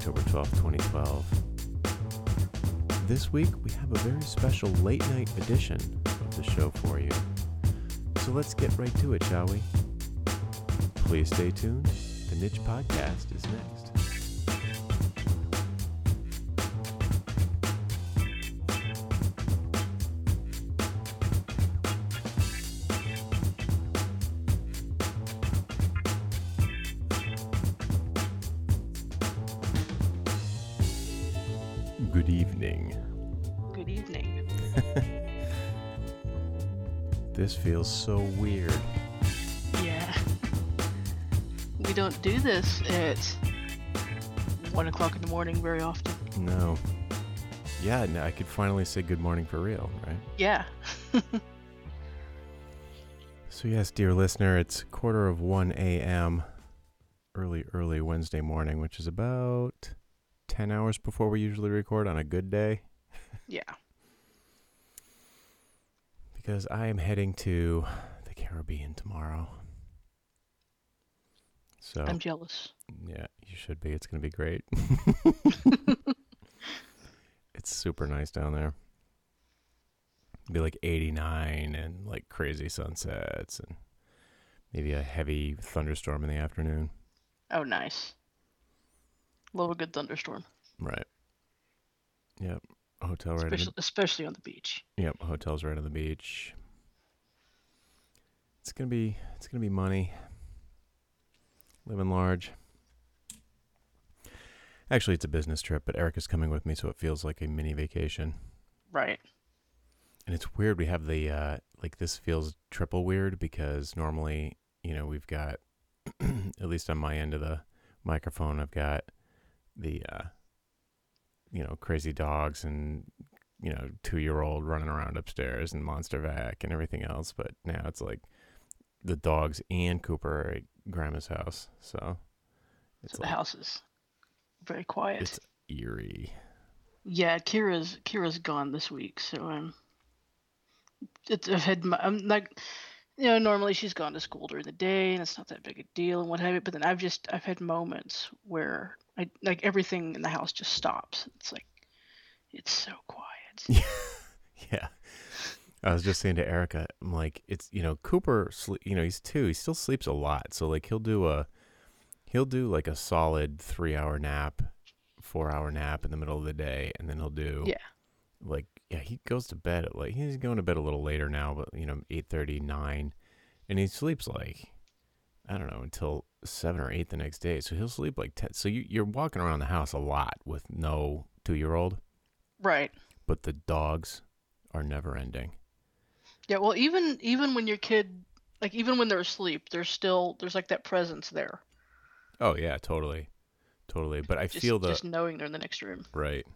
October 12th, 2012. This week, we have a very special late night edition of the show for you. So let's get right to it, shall we? Please stay tuned. The Niche Podcast is next. Feels so weird. Yeah. We don't do this at one o'clock in the morning very often. No. Yeah, now I could finally say good morning for real, right? Yeah. So, yes, dear listener, it's quarter of 1 a.m. early, early Wednesday morning, which is about 10 hours before we usually record on a good day. Yeah. Because I am heading to the Caribbean tomorrow. So, I'm jealous. yeah, you should be. It's going to be great. it's super nice down there. It'll be like 89 and like crazy sunsets and maybe a heavy thunderstorm in the afternoon. Oh, nice. Love a good thunderstorm, Right. Yep. Hotel right. on the- especially, especially on the beach. Yep. Hotels right on the beach. It's gonna be. It's gonna be money. Living large. Actually, it's a business trip, but Eric is coming with me, so it feels like a mini vacation. Right. And it's weird. We have the uh, like this feels triple weird because normally, you know, we've got at least on my end of the microphone, I've got the uh, you know crazy dogs and you know two year old running around upstairs and monster vac and everything else. But now it's like the dogs and Cooper are at Grandma's house, so it's So the like, house is very quiet. it's eerie. Yeah, Kira's Kira's gone this week, so I'm. It's, I've had my, I'm like, you know, normally she's gone to school during the day, and it's not that big a deal and what have you. But then I've just I've had moments where I like everything in the house just stops. It's like, it's so quiet. Yeah. I was just saying to Erica, I'm like, it's you know, Cooper sleep you know, he's two, he still sleeps a lot. So like he'll do a he'll do like a solid three hour nap, four hour nap in the middle of the day, and then he'll do Yeah. like yeah, he goes to bed at like he's going to bed a little later now, but you know, eight thirty, nine. And he sleeps like I don't know, until seven or eight the next day. So he'll sleep like ten so you you're walking around the house a lot with no two year old, Right. but the dogs are never ending. Yeah. Well, even even when your kid, like even when they're asleep, there's still there's like that presence there. Oh yeah, totally, totally. But I Just, feel the just knowing they're in the next room. right,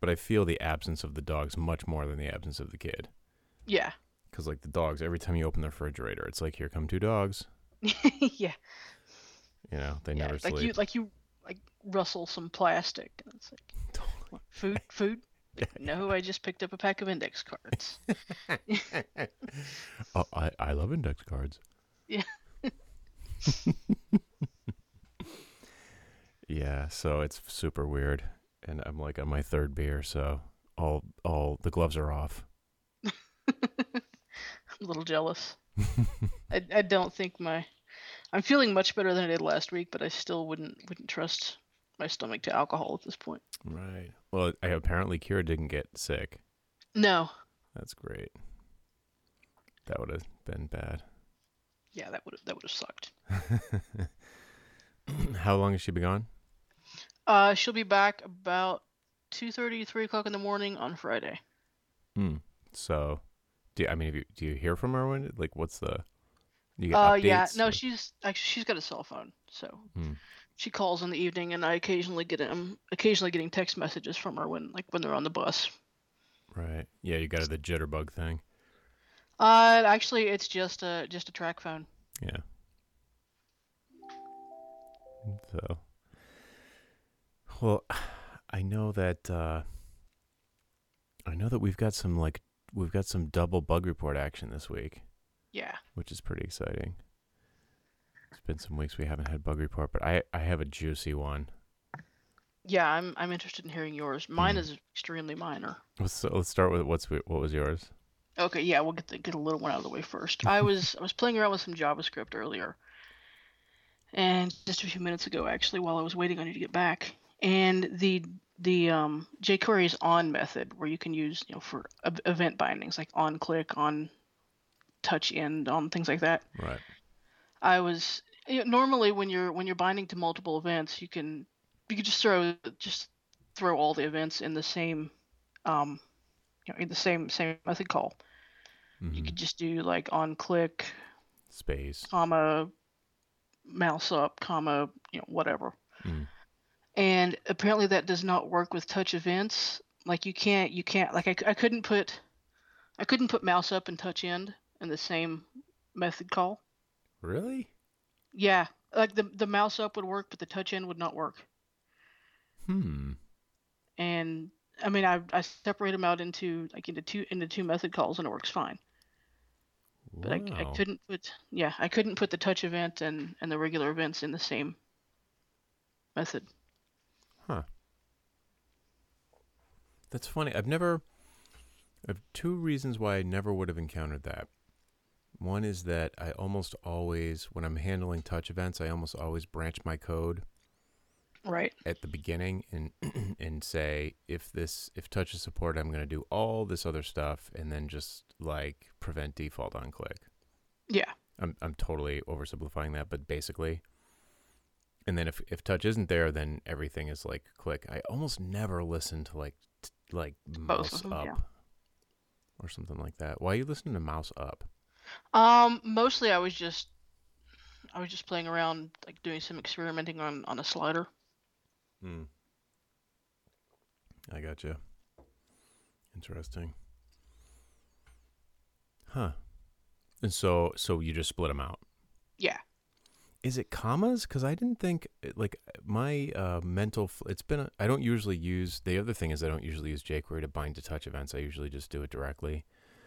but I feel the absence of the dogs much more than the absence of the kid. Yeah. Because like the dogs, every time you open the refrigerator, it's like here come two dogs. yeah. You know, they yeah. never like sleep. you like you like rustle some plastic, and it's like. Totally. Food, food. No, I just picked up a pack of index cards. oh, I I love index cards. Yeah. yeah, so it's super weird, and I'm like on my third beer, so all all the gloves are off. I'm a little jealous. I, I don't think my I'm feeling much better than I did last week, but I still wouldn't wouldn't trust my stomach to alcohol at this point. Right. Well, I, apparently Kira didn't get sick. No. That's great. That would have been bad. Yeah, that would that would have sucked. How long has she been gone? Uh, she'll be back about 2:30, 3 o'clock in the morning on Friday. Hmm. So, do you, I mean, have you, do you hear from her when? Like, what's the? You get Uh, yeah, no, she's actually she's got a cell phone, so Hmm. she calls in the evening, and I occasionally get um occasionally getting text messages from her when like when they're on the bus. Right. Yeah, you got the jitterbug thing. Uh, actually, it's just a just a TracFone. Yeah. So, well, I know that uh, I know that we've got some like we've got some double bug report action this week, Yeah. which is pretty exciting. It's been some weeks we haven't had bug report, but I I have a juicy one. Yeah, I'm I'm interested in hearing yours. Mine Mhm. is extremely minor. Let's let's start with what's what was yours? Okay, yeah, we'll get the get a little one out of the way first. I was I was playing around with some JavaScript earlier, and just a few minutes ago, actually, while I was waiting on you to get back, and the the um, jQuery's on method where you can use you know for ev- event bindings like on click, on touch end, on things like that. Right. I was you know, normally when you're when you're binding to multiple events, you can you can just throw just throw all the events in the same um, you know in the same same method call. You Mhm. could just do like on click, Space. comma, mouse up, comma, you know, whatever. Mm. And apparently that does not work with touch events. Like you can't, you can't, like I, I couldn't put, I couldn't put mouse up and touch end in the same method call. Really? Yeah, like the the mouse up would work, but the touch end would not work. Hmm. And I mean, I I separate them out into like into two into two method calls, and it works fine. But I, I couldn't put, yeah, I couldn't put the touch event and and the regular events in the same method. Huh. That's funny. I've never. I have two reasons why I never would have encountered that. One is that I almost always, when I'm handling touch events, I almost always branch my code Right. at the beginning and and say if this if touch is supported, I'm going to do all this other stuff and then just like prevent default on click. Yeah. I'm I'm totally oversimplifying that, but basically. And then if if touch isn't there, then everything is like click. I almost never listen to like t- like mouse them, up yeah. or something like that. Why are you listening to mouse up? Um, mostly I was just I was just playing around, like doing some experimenting on on a slider. Hmm. I got you. Interesting. Huh. And so so you just split them out. Yeah. Is it commas? Because I didn't think like my uh, mental. Fl- it's been. A, I don't usually use. The other thing is I don't usually use jQuery to bind to touch events. I usually just do it directly.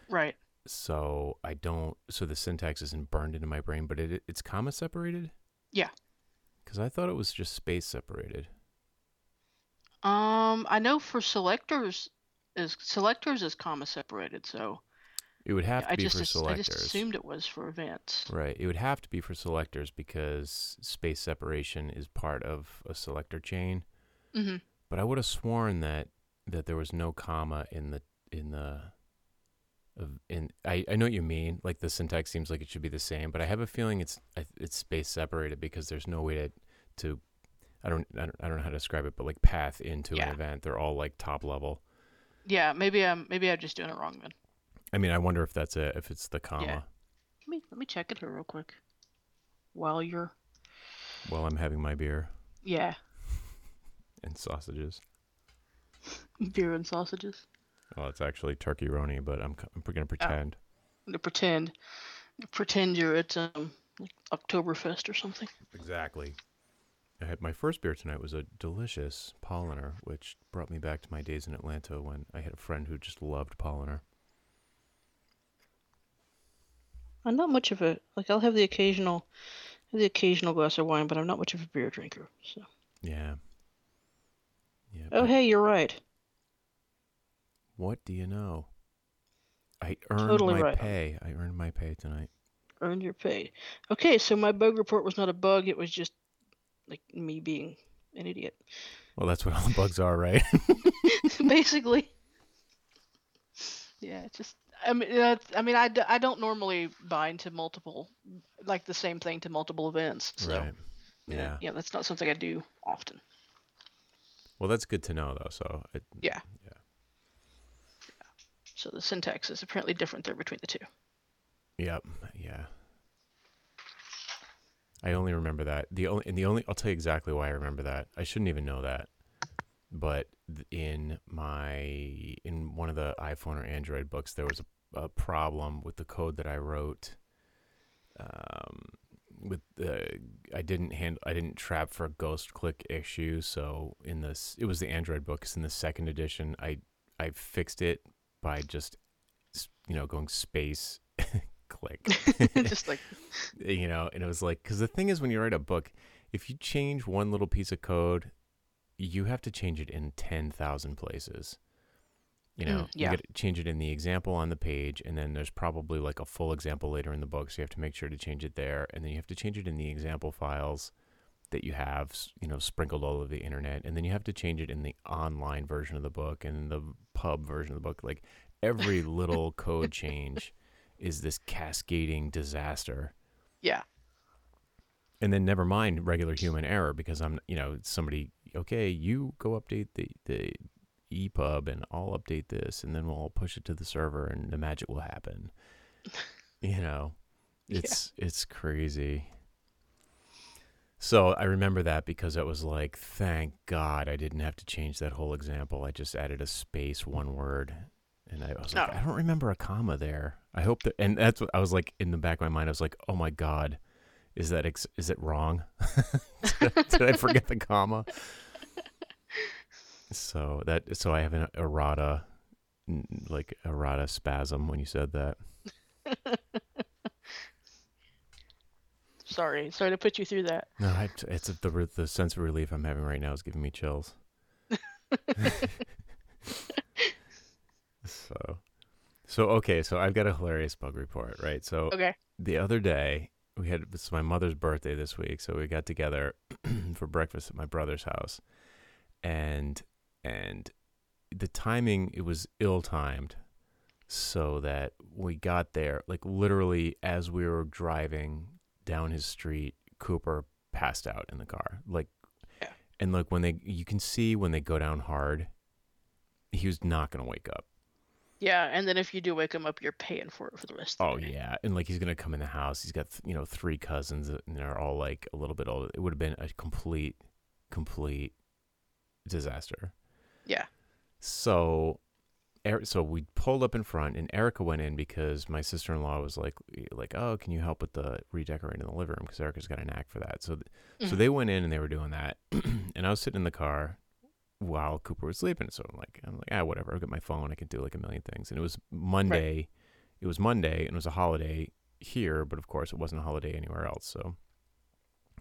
Right. So I don't. So the syntax isn't burned into my brain, but it it's comma separated. Yeah. Because I thought it was just space separated. Um, I know for selectors is selectors is comma separated, so It would have to I be just for as- I just assumed it was for events. Right. It would have to be for selectors because space separation is part of a selector chain. Mm-hmm. But I would have sworn that that there was no comma in the in the of in I, I know what you mean. Like the syntax seems like it should be the same, but I have a feeling it's it's space separated because there's no way to to I don't I don't, I don't know how to describe it, but like path into Yeah. an event. They're all like top level. Yeah, maybe I'm maybe I'm just doing it wrong then. I mean, I wonder if that's a if it's the comma Let me let me check it here real quick. While you're while I'm having my beer yeah, and sausages. beer and sausages. Well, it's actually turkey roni, but I'm I'm gonna pretend. I'm gonna pretend pretend you're at um like Oktoberfest or something. Exactly. I had my first beer tonight was a delicious Paulaner, which brought me back to my days in Atlanta when I had a friend who just loved Paulaner. I'm not much of a like I'll have the occasional the occasional glass of wine, but I'm not much of a beer drinker. So Yeah. Yeah. Oh but hey, you're right. What do you know? I earned Totally my right. pay. I earned my pay tonight. Earned your pay. Okay, so my bug report was not a bug, it was just like me being an idiot. Well, that's what all bugs are, right? Basically. Yeah, it's just I mean, I mean, I, d- I don't normally bind to multiple, like the same thing to multiple events. So, right. you know, Yeah. yeah, that's not something I do often. Well, that's good to know, though. So, it, Yeah. So the syntax is apparently different there between the two. Yep. Yeah. I only remember that. The only and the only I'll tell you exactly why I remember that. I shouldn't even know that. But in my in one of the iPhone or Android books there was a, a problem with the code that I wrote um with the I didn't hand I didn't trap for a ghost click issue, so in this it was the Android books in the second edition I I fixed it by just you know going space click just like you know and it was like because the thing is when you write a book if you change one little piece of code you have to change it in 10,000 places. You know, Mm, yeah. you got to change it in the example on the page, and then there's probably like a full example later in the book. So you have to make sure to change it there, and then you have to change it in the example files that you have, you know, sprinkled all over the internet, and then you have to change it in the online version of the book and the pub version of the book. Like every little code change is this cascading disaster. Yeah. And then never mind regular human error because I'm, you know, somebody, okay, you go update the, the EPUB and I'll update this and then we'll all push it to the server and the magic will happen. you know, Yeah. it's, it's crazy. So I remember that because it was like, thank God I didn't have to change that whole example. I just added a space, one word. And I was like, Oh. I don't remember a comma there. I hope that, and that's what I was like in the back of my mind. I was like, oh my God, is that, ex- is it wrong? did, I, did I forget the comma? So that, so I have an errata, like errata spasm when you said that. Sorry, sorry to put you through that. No, I, it's the the sense of relief I'm having right now is giving me chills. so, so okay, so I've got a hilarious bug report, right? So Okay. the other day we had it's my mother's birthday this week, so we got together for breakfast at my brother's house, and and the timing it was ill timed, so that we got there like literally as we were driving down his street, Cooper passed out in the car, like, Yeah. and like when they you can see when they go down hard, he was not gonna wake up. Yeah, and then if you do wake him up, you're paying for it for the rest of Oh the day. yeah, and like he's gonna come in the house. He's got you know three cousins, uh, and they're all like a little bit older. It would have been a complete, complete disaster. Yeah. So, so we pulled up in front, and Erica went in because my sister in law was like, like, oh, can you help with the redecorating the living room? Because Erica's got a knack for that. So, th- so Mhm. they went in and they were doing that, and I was sitting in the car while Cooper was sleeping. So I'm like, I'm like, ah, whatever. I'll get my phone. I can do like a million things. And it was Monday. It was Monday, and it was a holiday here, but of course it wasn't a holiday anywhere else. So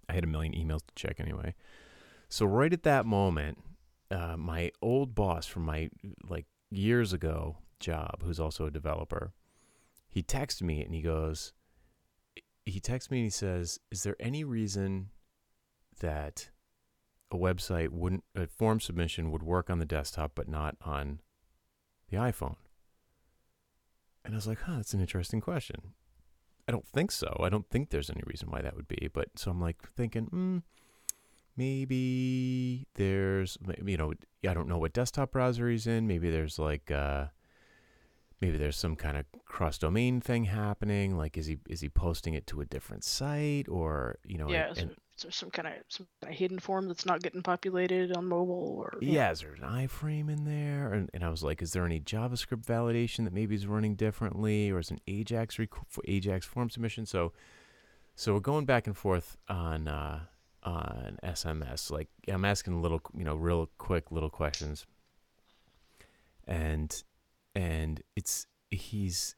I had a million emails to check anyway. So right at that moment, uh, my old boss from my like years ago job, who's also a developer, he texted me and he goes, he texts me and he says, "Is there any reason that a website wouldn't a form submission would work on the desktop but not on the iPhone?" And I was like, "Huh, that's an interesting question." I don't think so. I don't think there's any reason why that would be. But so I'm like thinking, hmm, maybe there's, you know, I don't know what desktop browser he's in. Maybe there's like, uh, maybe there's some kind of cross domain thing happening. Like, is he is he posting it to a different site or you know? Yeah, and- so, and- so some kind of some kind of hidden form that's not getting populated on mobile or you know. yeah, is there an iframe in there? And, and I was like, is there any JavaScript validation that maybe is running differently, or is an Ajax rec- for Ajax form submission? So, so we're going back and forth on uh, on SMS. Like I'm asking little, you know, real quick little questions, and and it's he's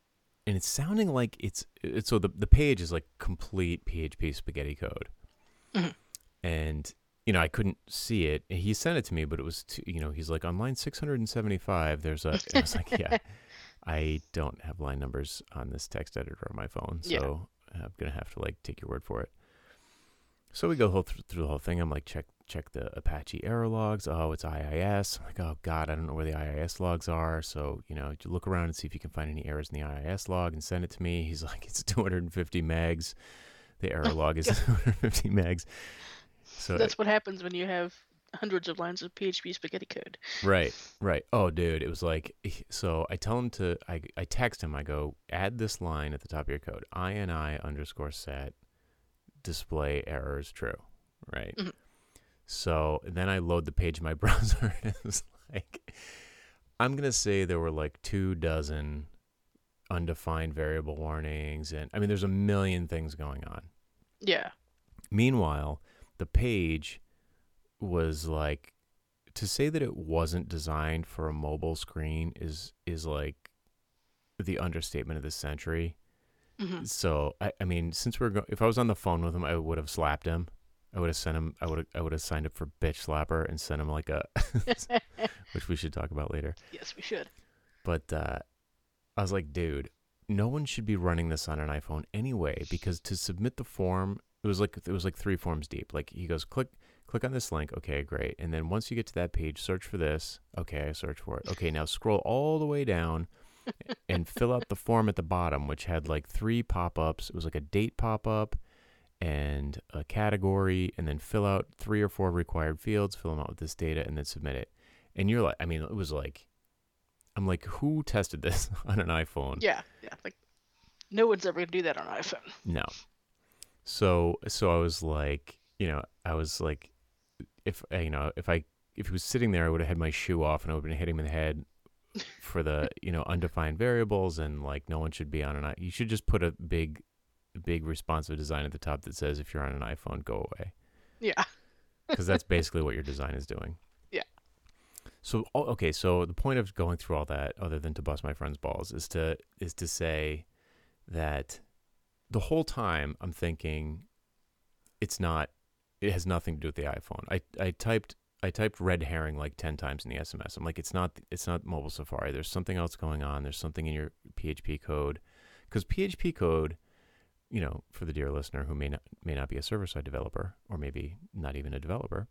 and it's sounding like it's, it's so the the page is like complete PHP spaghetti code, Mhm. and you know I couldn't see it. He sent it to me, but it was too, you know he's like on line 675. There's a I was like yeah. I don't have line numbers on this text editor on my phone, so Yeah. I'm gonna have to like take your word for it. So we go whole th- through the whole thing. I'm like, check check the Apache error logs. Oh, it's IIS. I'm like, oh God, I don't know where the IIS logs are. So you know, you look around and see if you can find any errors in the IIS log and send it to me. He's like, it's 250 megs. The error log is 250 megs. So That's what happens when you have hundreds of lines of PHP spaghetti code. Right, right. Oh, dude, it was like so. I tell him to. I I text him. I go add this line at the top of your code. ini underscore set display errors true. Right. Mhm. So then I load the page in my browser. and it was like I'm gonna say there were like two dozen undefined variable warnings, and I mean, there's a million things going on. Yeah. Meanwhile, the page was like to say that it wasn't designed for a mobile screen is is like the understatement of the century. Hmm So I, I mean, since we're go- if I was on the phone with him, I would have slapped him I would have sent him. I would. I would have signed up for bitch slapper and sent him like a, which we should talk about later. yes, we should. But uh, I was like, dude, no one should be running this on an iPhone anyway, because to submit the form, it was like it was like three forms deep. Like he goes, click click on this link. Okay, great. And then once you get to that page, search for this. Okay, I search for it. Okay, now scroll all the way down and fill out the form at the bottom, which had like three pop ups. It was like a date pop up and a category, and then fill out three or four required fields, fill them out with this data, and then submit it. And you're like, I mean, it was like, I'm like, who tested this on an iPhone? Yeah, yeah. Like no one's ever gonna do that on an iPhone. No. So so I was like, you know, I was like, if you know, if I if he was sitting there, I would have had my shoe off and I would have been hitting him in the head for the you know undefined variables and like no one should be on an i. You should just put a big, big responsive design at the top that says if you're on an iPhone, go away, Yeah. because that's basically what your design is doing. Yeah. So oh, okay, so the point of going through all that, other than to bust my friend's balls, is to is to say that the whole time I'm thinking it's not it has nothing to do with the iPhone. I, I typed I typed red herring like 10 times in the SMS. I'm like it's not it's not mobile Safari. There's something else going on. There's something in your PHP code cuz PHP code you know, for the dear listener who may not may not be a server side developer or maybe not even a developer,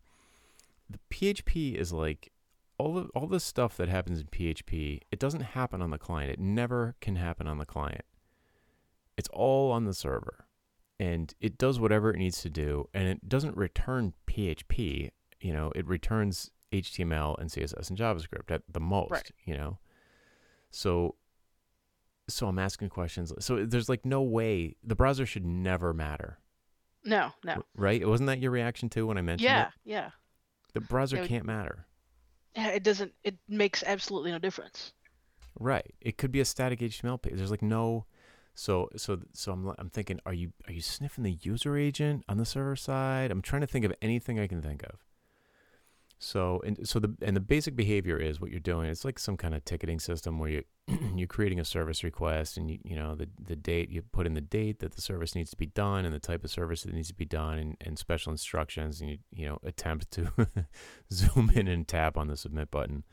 the PHP is like all the all the stuff that happens in PHP, it doesn't happen on the client. It never can happen on the client. It's all on the server. And it does whatever it needs to do and it doesn't return PHP, you know, it returns HTML and CSS and JavaScript at the most, Right. you know. So so I'm asking questions. So there's like no way the browser should never matter, No, no. right? Wasn't that your reaction too when I mentioned Yeah, it? yeah. The browser Yeah, can't matter. Yeah, it doesn't. It makes absolutely no difference. Right. It could be a static HTML page. There's like no so so so I'm I'm thinking are you are you sniffing the user agent on the server side? I'm trying to think of anything I can think of. So and so the and the basic behavior is what you're doing. It's like some kind of ticketing system where you you're creating a service request and you you know the the date you put in the date that the service needs to be done and the type of service that needs to be done and, and special instructions and you you know attempt to zoom in and tap on the submit button.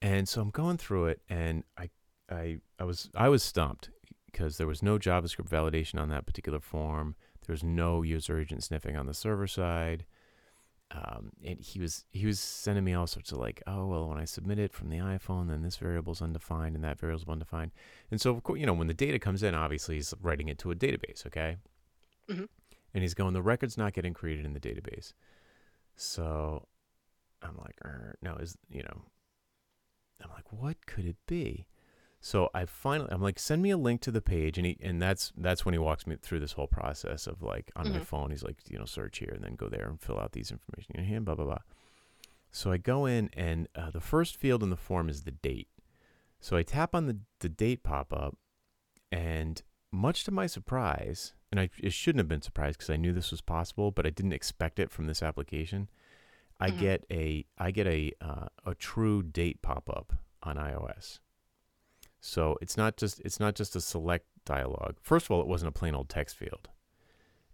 And so I'm going through it and I I I was I was stumped because there was no JavaScript validation on that particular form. There was no user agent sniffing on the server side. Um, and he was he was sending me all sorts of like, oh well, when I submit it from the iPhone, then this variable is undefined and that variable is undefined. And so of course, you know, when the data comes in, obviously he's writing it to a database, okay? Mhm. And he's going, the record's not getting created in the database. So I'm like, "Er, no, is you know, I'm like, what could it be? So I finally, I'm like, send me a link to the page, and he, and that's that's when he walks me through this whole process of like on my Mhm. phone, he's like, you know, search here and then go there and fill out these information in here, blah blah blah. So I go in, and uh, the first field in the form is the date. So I tap on the the date pop up, and much to my surprise, and I it shouldn't have been surprised because I knew this was possible, but I didn't expect it from this application. I Mhm. get a I get a uh, a true date pop up on iOS. So it's not just it's not just a select dialog. First of all, it wasn't a plain old text field,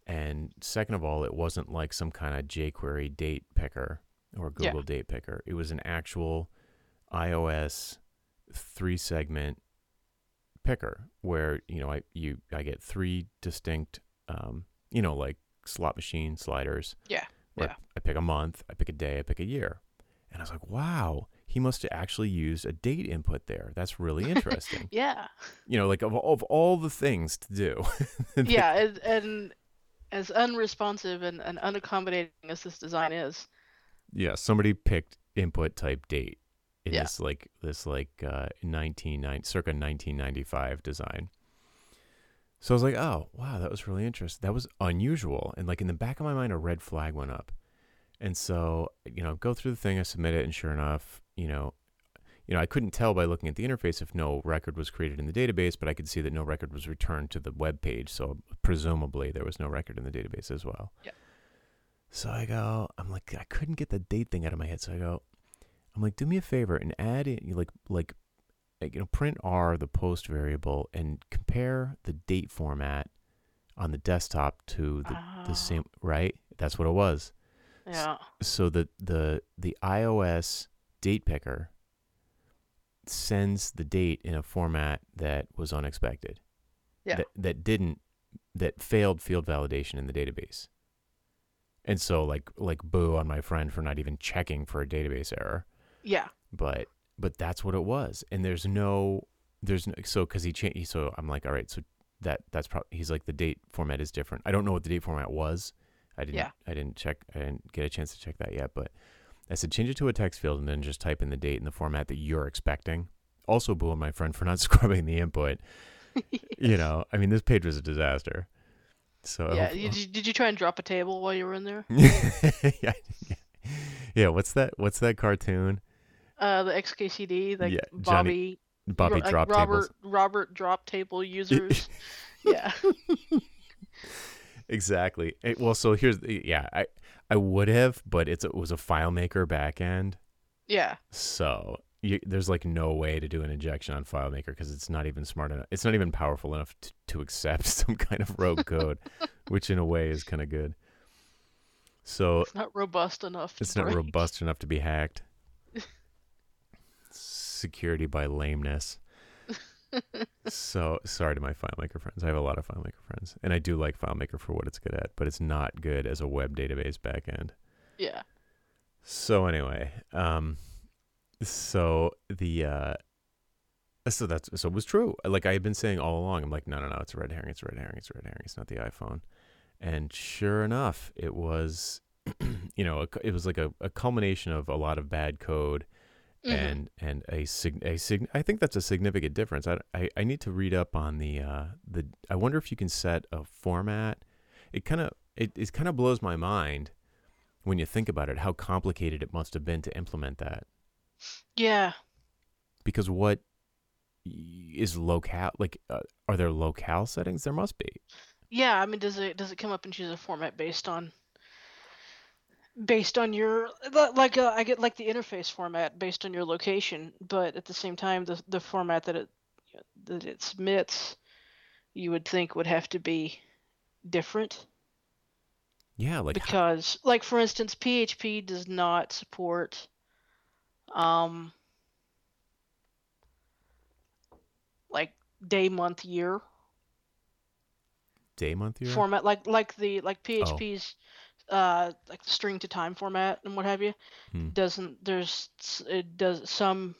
and second of all, it wasn't like some kind of jQuery date picker or Yeah. Google date picker. It was an actual iOS three segment picker where you know I you I get three distinct um, you know like slot machine sliders. Yeah, yeah. I pick a month, I pick a day, I pick a year, and I was like, wow, he must have actually used a date input there. That's really interesting. Yeah, you know, like of of all the things to do. yeah, and, and as unresponsive and, and unaccommodating as this design is, yeah. Somebody picked input type date in Yeah. this like this like uh, 1990 circa 1995 design. So I was like, oh wow, that was really interesting. That was unusual, and like in the back of my mind, a red flag went up. And so you know, go through the thing, I submit it, and sure enough, you know, you know, I couldn't tell by looking at the interface if no record was created in the database, but I could see that no record was returned to the web page. So presumably there was no record in the database as well. Yeah. So I go, I'm like, I couldn't get the date thing out of my head. So I go, I'm like, do me a favor and add in like like like, you know print r the post variable and compare the date format on the desktop to the, the Oh, same right. That's what it was. Yeah. So the the the iOS date picker sends the date in a format that was unexpected. Yeah. That that didn't that failed field validation in the database. And so like like boo on my friend for not even checking for a database error. Yeah. But but that's what it was. And there's no there's no so cuz he changed so I'm like all right so that that's probably he's like the date format is different. I don't know what the date format was. I didn't Yeah. I didn't check I didn't get a chance to check that yet, but I said change it to a text field and then just type in the date in the format that you're expecting. Also boo on my friend for not scrubbing the input. You know, I mean this page was a disaster. So yeah. hope- You, did, did you try and drop a table while you were in there? yeah, yeah. What's that? What's that cartoon? Uh, the XKCD, like Yeah, Johnny- Bobby, Bobby Ro- like drop Robert, tables. Robert drop table users. yeah. Exactly. Eh, well, so here's yeah. I I would have, but it's it was a FileMaker backend, Yeah. so you, there's like no way to do an injection on FileMaker because it's not even smart enough. It's not even powerful enough to, to accept some kind of rogue code, which in a way is kind of good. So It's not robust enough. It's not robust enough to be hacked. Security by lameness. So sorry to my FileMaker friends. I have a lot of FileMaker friends, and I do like FileMaker for what it's good at, but it's not good as a web database backend. Yeah. So anyway, um, so the uh, so that's so it was true. Like I had been saying all along. I'm like, no, no, no, it's a red herring. It's a red herring. It's a red herring. It's not the iPhone. And sure enough, it was. You know, it was like a, a culmination of a lot of bad code Mhm. and and a sig a sig. I think that's a significant difference. I, I, I need to read up on the uh the. I wonder if you can set a format. It kind of it, it kind of blows my mind when you think about it how complicated it must have been to implement that yeah. because what is locale like uh, are there locale settings there must be Yeah. I mean, does it does it come up and choose a format based on based on your like uh, I get like the interface format based on your location, but at the same time, the the format that it that it submits, you would think would have to be different. yeah like because like for instance php does not support um like day month year day month year format like like the like php's uh like string to time format and what have you Hmm. doesn't there's it does some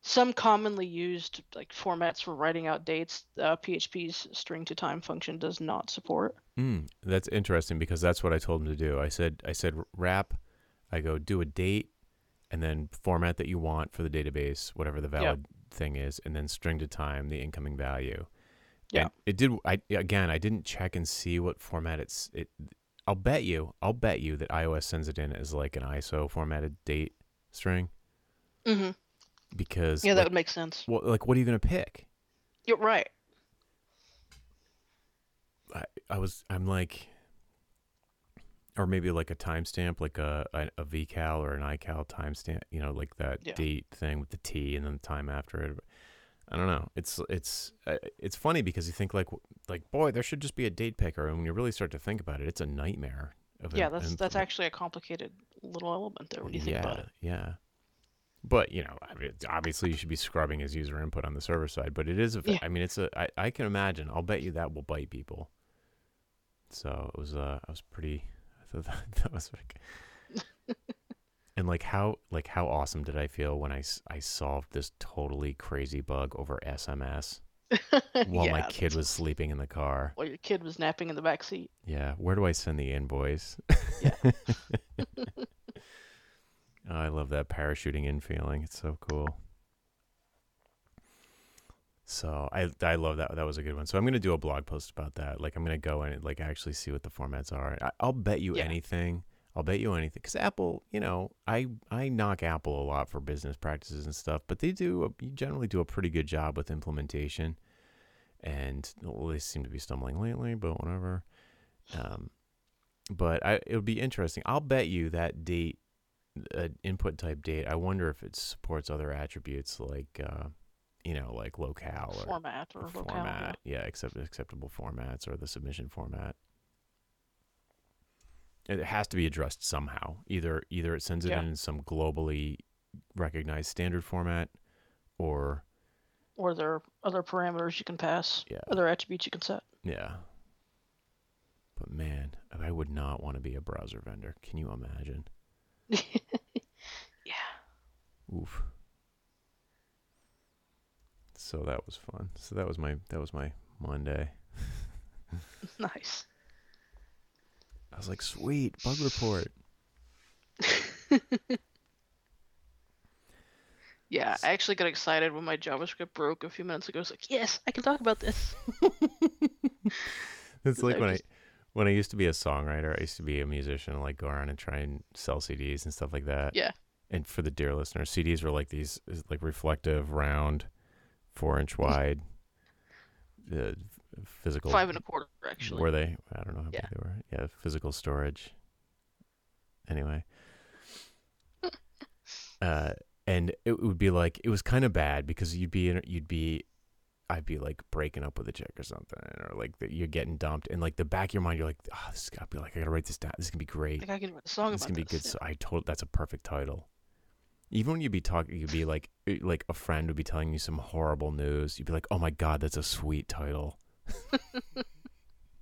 some commonly used like formats for writing out dates uh, php's string to time function does not support Mm, that's interesting because that's what I told him to do. I said I said wrap. I go do a date, and then format that you want for the database, whatever the valid thing is, and then string to time the incoming value. Yeah. And it did. I again, I didn't check and see what format it's. It. I'll bet you. I'll bet you that iOS sends it in as like an ISO formatted date string Mm-hmm. because yeah that like, would make sense well, like what are you gonna pick? you're right I, I was I'm like or maybe like a timestamp like a, a a vcal or an ical timestamp you know like that Yeah. date thing with the t and then the time after it I don't know it's it's uh, it's funny because you think like like boy there should just be a date picker and when you really start to think about it it's a nightmare of Yeah, im- that's that's actually a complicated little element there when you think yeah about it. yeah but you know I mean, obviously you should be scrubbing his user input on the server side but it is a Yeah. I mean it's a I, I can imagine I'll bet you that will bite people so it was uh I was pretty I thought that, that was like and like how like how awesome did I feel when I I solved this totally crazy bug over SMS while my Yeah, kid was sleeping in the car While your kid was napping in the back seat. yeah where do I send the invoice Yeah. Oh, I love that parachuting in feeling. It's so cool. So I I love that. That was a good one. So I'm gonna do a blog post about that. Like I'm gonna go and like actually see what the formats are. I, I'll bet you Yeah. anything. I'll bet you anything because Apple, you know, I I knock Apple a lot for business practices and stuff, but they do a, generally do a pretty good job with implementation. And well, they seem to be stumbling lately, but whatever. Um, but I it would be interesting. I'll bet you that date uh, input type date. I wonder if it supports other attributes like uh, you know, like locale or format or locale. yeah. format. Yeah, accept acceptable formats or the submission format. It has to be addressed somehow. Either either it sends it Yeah. in some globally recognized standard format, or Or there are other parameters you can pass, yeah, other attributes you can set. yeah. But man, I would not want to be a browser vendor. Can you imagine? yeah. Oof. So that was fun. So that was my that was my Monday. Nice. I was like, sweet bug report. Yeah, I actually got excited when my JavaScript broke a few minutes ago. I was like, yes, I can talk about this. It's like when I when I used to be a songwriter, I used to be a musician, and like go around and try and sell CDs and stuff like that. Yeah. And for the dear listeners, CDs were like these like reflective, round, four inch wide, uh, physical. Five and a quarter, actually. Were they? I don't know how Yeah. big they were. Yeah, physical storage. Anyway. uh, and it would be like it was kind of bad because you'd be in, you'd be, I'd be like breaking up with a chick or something, or like that you're getting dumped, and like the back of your mind, you're like, oh, this is gotta be like I gotta write this down. This is gonna be great. Like, I can write a song This is gonna be good. this. So I told that's a perfect title. Even when you'd be talking, you'd be like, eh, like a friend would be telling you some horrible news. You'd be like, "Oh my god, that's a sweet title."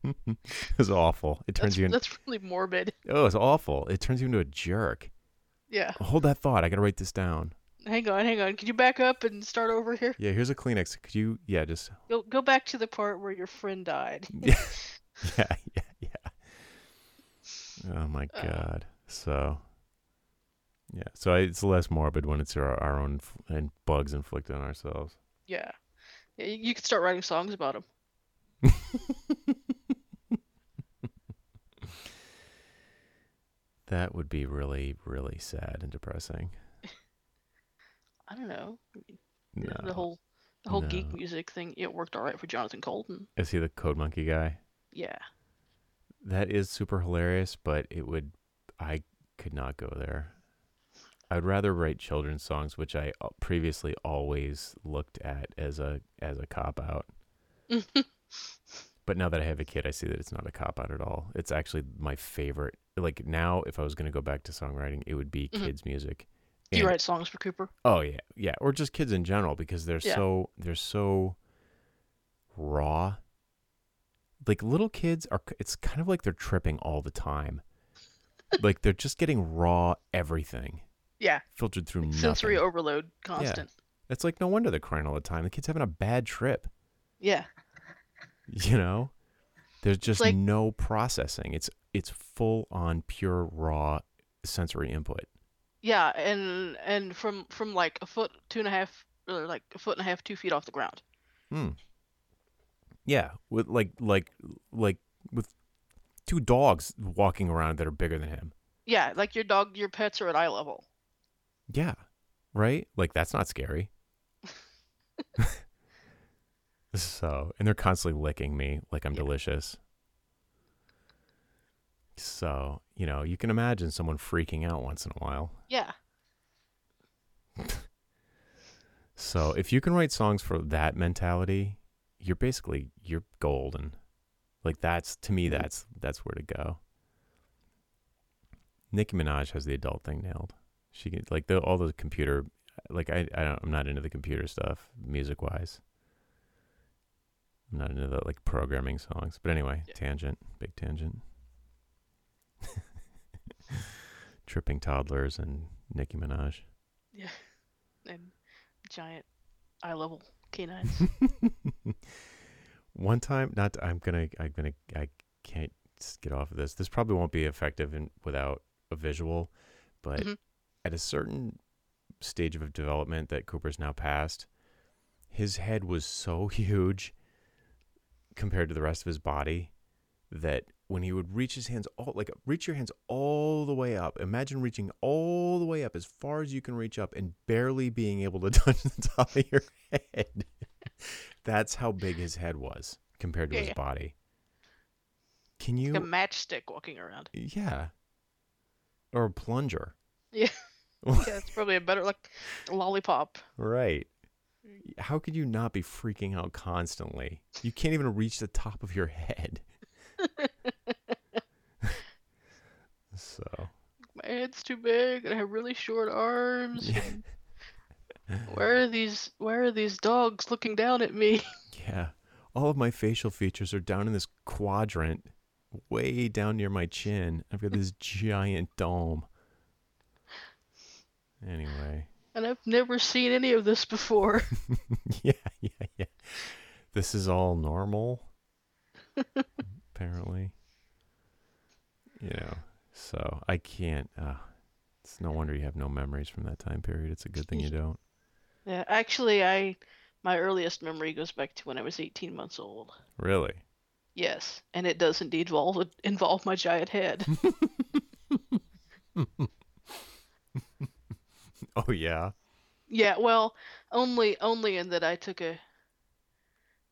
it's awful. It turns That's, you. In, that's really morbid. oh, it's awful. It turns you into a jerk. Yeah. Hold that thought. I gotta write this down. Hang on, hang on. Could you back up and start over here? Yeah, here's a Kleenex. Could you? Yeah, just. Go go back to the part where your friend died. Yeah, yeah, yeah, yeah. Oh my Uh. god. So. Yeah, so I, it's less morbid when it's our, our own f- and bugs inflicted on ourselves. Yeah. yeah you, you could start writing songs about them. That would be really, really sad and depressing. I don't know. The- No. The whole the whole geek music thing, it worked all right for Jonathan Coulton. Is he the Code Monkey guy? Yeah. That is super hilarious, but it would, I could not go there. I'd rather write children's songs, which I previously always looked at as a as a cop out. But now that I have a kid, I see that it's not a cop out at all. It's actually my favorite. Like now, if I was going to go back to songwriting, it would be Mhm. kids' music. Do you write songs for Cooper? Oh yeah, yeah, or just kids in general because they're Yeah. so they're so raw. Like little kids are, it's kind of like they're tripping all the time. like they're just getting raw everything Yeah. filtered through nothing. Sensory overload, constant. Yeah. It's like no wonder they're crying all the time. The kid's having a bad trip. Yeah. You know, there's just like- no processing. It's it's full on pure raw sensory input. Yeah, and and from from like a foot, two and a half, or like a foot and a half, two feet off the ground. Hmm. Yeah, with like like like with two dogs walking around that are bigger than him. Yeah, like your dog, your pets are at eye level. Yeah. Right? Like that's not scary. so, and they're constantly licking me like I'm Yeah. delicious. So, you know, you can imagine someone freaking out once in a while. Yeah. So, if you can write songs for that mentality, you're basically you're golden. Like that's to me mm-hmm. that's that's where to go. Nicki Minaj has the adult thing nailed. She can like the all the computer like I I don't, I'm not into the computer stuff music wise. I'm not into the like programming songs. But anyway, Yeah. tangent, big tangent. Tripping toddlers and Nicki Minaj. Yeah. And giant eye level canines. One time, not I'm gonna I'm gonna I can't get off of this. This probably won't be effective in, without a visual, but Mhm. At a certain stage of development that Cooper's now passed, his head was so huge compared to the rest of his body that when he would reach his hands all like reach your hands all the way up imagine reaching all the way up as far as you can reach up and barely being able to touch the top of your head that's how big his head was compared to Yeah, his yeah. body can you like a matchstick walking around. yeah or a plunger Yeah. Yeah, it's probably a better like lollipop. right mm. How could you not be freaking out constantly? You can't even reach the top of your head. so, My head's too big and I have really short arms. Where are these where are these dogs looking down at me? yeah, all of my facial features are down in this quadrant, way down near my chin. I've got this giant dome. Anyway, And I've never seen any of this before. yeah, yeah, yeah. This is all normal, apparently. You know, so I can't. Uh, it's no wonder you have no memories from that time period. It's a good thing you don't. Yeah, actually I my earliest memory goes back to when I was 18 months old. Really? Yes, and it does indeed involve involve my giant head. Oh yeah. Yeah, well, only only in that I took a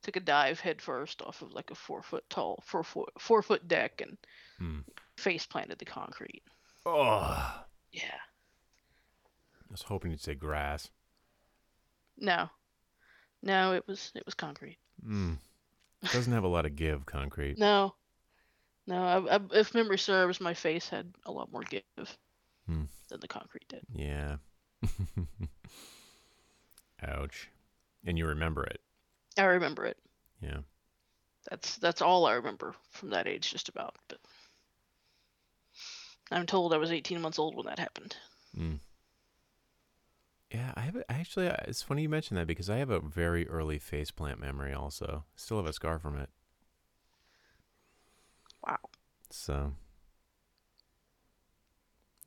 took a dive head first off of like a four foot tall four foot four foot deck and Hmm. face planted the concrete. Oh, Yeah. I was hoping you'd say grass. No. No, it was it was concrete. Mm. Doesn't have a lot of give, concrete. No. No, I, I, if memory serves, my face had a lot more give Hmm. than the concrete did. Yeah. Ouch. And you remember it. I remember it. Yeah. That's that's all I remember from that age, just about. But I'm told I was 18 months old when that happened. Mm. Yeah, I have a, actually. uh, It's funny you mentioned that because I have a very early faceplant memory. Also, still have a scar from it. Wow. So,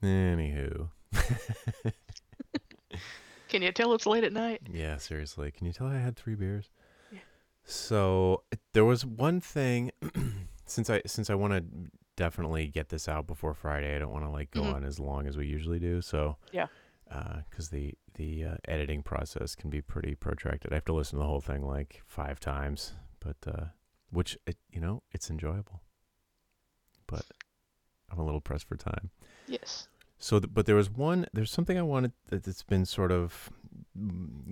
anywho, Can you tell it's late at night? yeah, seriously, can you tell I had three beers? Yeah. So there was one thing since I since I want to definitely get this out before Friday. I don't want to like go Mhm. on as long as we usually do. So Yeah. because the the uh, editing process can be pretty protracted. I have to listen to the whole thing like five times, but uh, which it, you know it's enjoyable. But I'm a little pressed for time. Yes. So, th- but there was one. There's something I wanted that- that's been sort of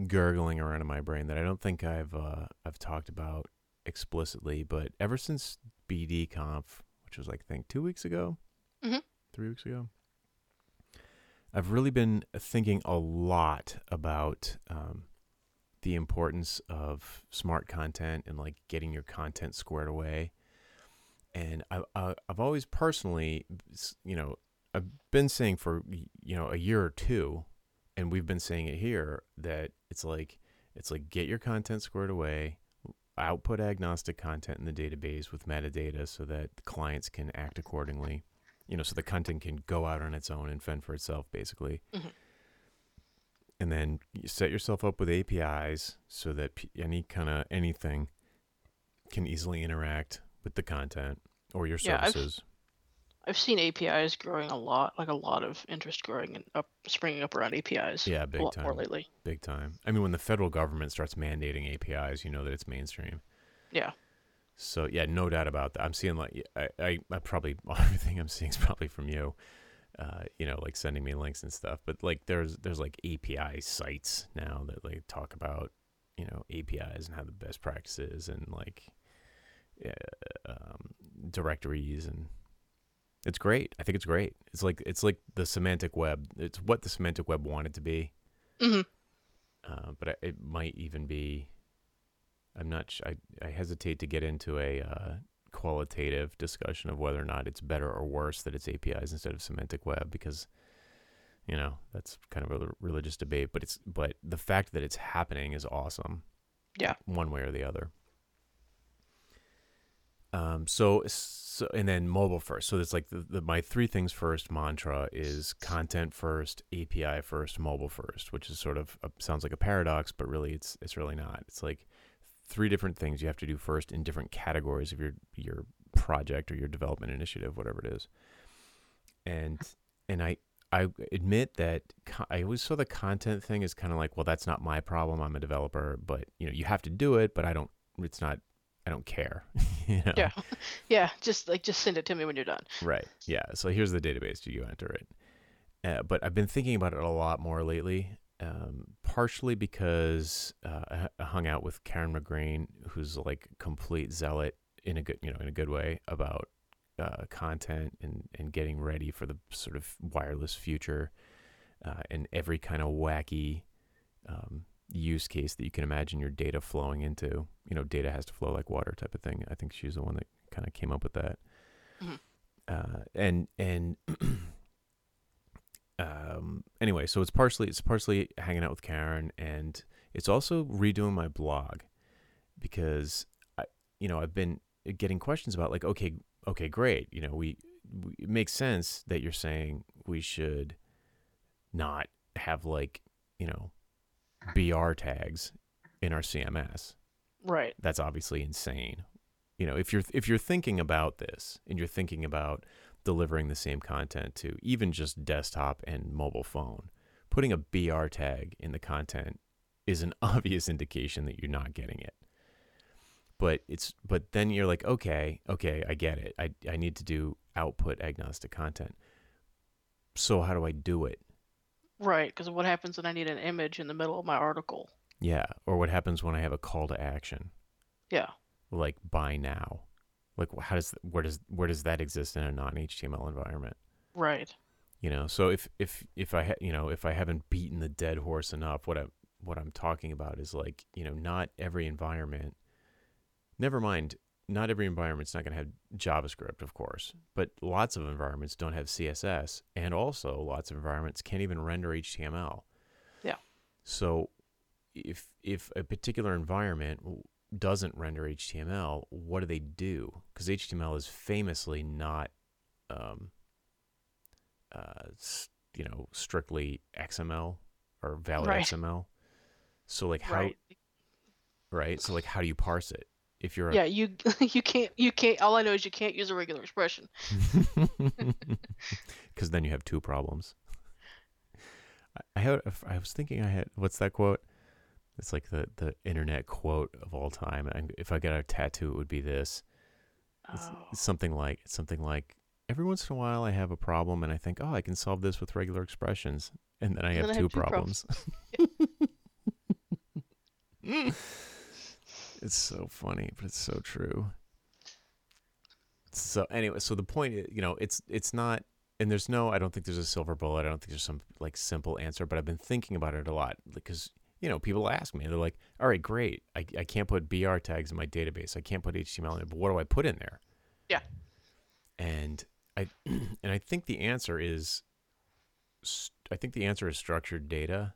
gurgling around in my brain that I don't think I've uh, I've talked about explicitly. But ever since BD Conf, which was like I think two weeks ago, Mhm. three weeks ago, I've really been thinking a lot about um, the importance of smart content and like getting your content squared away. And I, I, I've always personally, you know, I've been saying for you know a year or two, and we've been saying it here that it's like it's like get your content squared away, output agnostic content in the database with metadata so that clients can act accordingly. You know, so the content can go out on its own and fend for itself, basically. Mhm. And then you set yourself up with APIs so that p- any kind of anything can easily interact with the content or your Yeah, I've- seen APIs growing a lot, like a lot of interest growing and up, springing up around APIs. Yeah, a big lot time. more lately. Big time. I mean, when the federal government starts mandating APIs, you know that it's mainstream. Yeah. So yeah, no doubt about that. I'm seeing like I, I, I probably everything I'm seeing is probably from you. Uh, you know, like sending me links and stuff. But like there's there's like API sites now that like talk about you know APIs and how the best practices and like uh, um, directories and it's great. I think it's great. It's like it's like the semantic web. It's what the semantic web wanted to be hmm uh, but it might even be. I'm not. Sh- I I hesitate to get into a uh, qualitative discussion of whether or not it's better or worse that it's APIs instead of semantic web because, you know, that's kind of a religious debate. But it's but the fact that it's happening is awesome. Yeah. One way or the other. Um. So so and then mobile first. So it's like the, the my three things first mantra is content first, API first, mobile first, which is sort of a, sounds like a paradox, but really it's it's really not. It's like three different things you have to do first in different categories of your your project or your development initiative, whatever it is. And and I I admit that co- I always saw the content thing as kind of like, well, that's not my problem. I'm a developer, but you know, you have to do it, but I don't. It's not. I don't care. you know? Yeah. Yeah. Just like just send it to me when you're done. Right. Yeah. So here's the database. Do you enter it? Uh, but I've been thinking about it a lot more lately, um, partially because uh, I, hung out with Karen McGrane, who's like complete zealot in a good, you know, in a good way about uh, content and and getting ready for the sort of wireless future uh, and every kind of wacky um, use case that you can imagine your data flowing into. You know, data has to flow like water, type of thing. I think she's the one that kind of came up with that. Mhm. Uh, and and um, anyway, so it's partially it's partially hanging out with Karen, and it's also redoing my blog because I, you know, I've been getting questions about like, okay, okay, great, you know, we, we it makes sense that you're saying we should not have like, you know, BR tags in our CMS. Right. That's obviously insane. You know, if you're if you're thinking about this and you're thinking about delivering the same content to even just desktop and mobile phone, putting a BR tag in the content is an obvious indication that you're not getting it. But it's but then you're like, okay, okay, I get it. I I need to do output agnostic content. So how do I do it? Right. Because what happens when I need an image in the middle of my article? Yeah, or what happens when I have a call to action? Yeah. like buy now like how does where does where does that exist in a non-html environment Right. you know so if if if i ha- you know if i haven't beaten the dead horse enough what i what i'm talking about is like you know not every environment never mind not every environment's not going to have javascript of course but lots of environments don't have css and also lots of environments can't even render html Yeah. so if if a particular environment doesn't render html what do they do because html is famously not um, uh, you know, strictly XML or valid Right. XML. So like how Right. right? So like how do you parse it? If you're a, Yeah. You you can't you can't. All I know is you can't use a regular expression. because then you have two problems. I- I had I was thinking I had what's that quote? It's like the the internet quote of all time. And if I got a tattoo, it would be this. It's, Oh. something like it's something like every once in a while I have a problem and I think, oh, I can solve this with regular expressions, and then I And have then I two have two problems. problems. It's so funny, but it's so true. So anyway, so the point, is, you know, it's it's not, and there's no, I don't think there's a silver bullet. I don't think there's some like simple answer, but I've been thinking about it a lot because you know people ask me, they're like, all right, great, I I can't put br tags in my database, I can't put HTML in it, but what do I put in there? Yeah. And I and I think the answer is, st- I think the answer is structured data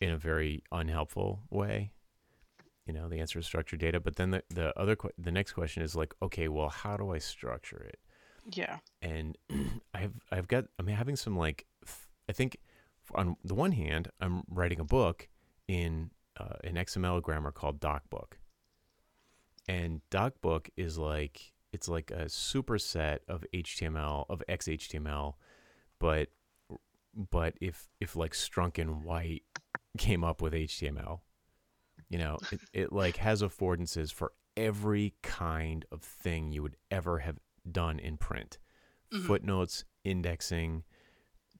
in a very unhelpful way. You know, the answer is structured data. But then the, the other, que- the next question is like, okay, well, how do I structure it? Yeah. And I've, I've got, I'm having some like, I think on the one hand, I'm writing a book in uh, an XML grammar called DocBook. And DocBook is like, it's like a superset of HTML, of XHTML, but, but if, if like Strunk and White came up with HTML, you know, it, it like has affordances for every kind of thing you would ever have done in print. Mhm. Footnotes, indexing,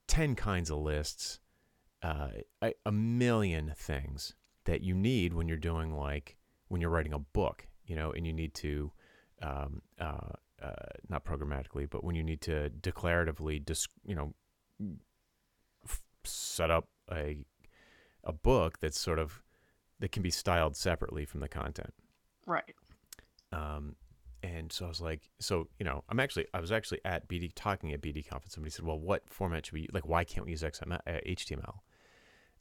10 kinds of lists, uh, a, a million things that you need when you're doing like when you're writing a book, you know, and you need to, um, uh, uh, not programmatically, but when you need to declaratively, dis- you know, f- set up a a book that's sort of that can be styled separately from the content. Right. Um, and so I was like, so you know, I'm actually, I was actually at BD talking at BD conference. Somebody said, well, what format should we like? Why can't we use XML, uh, HTML?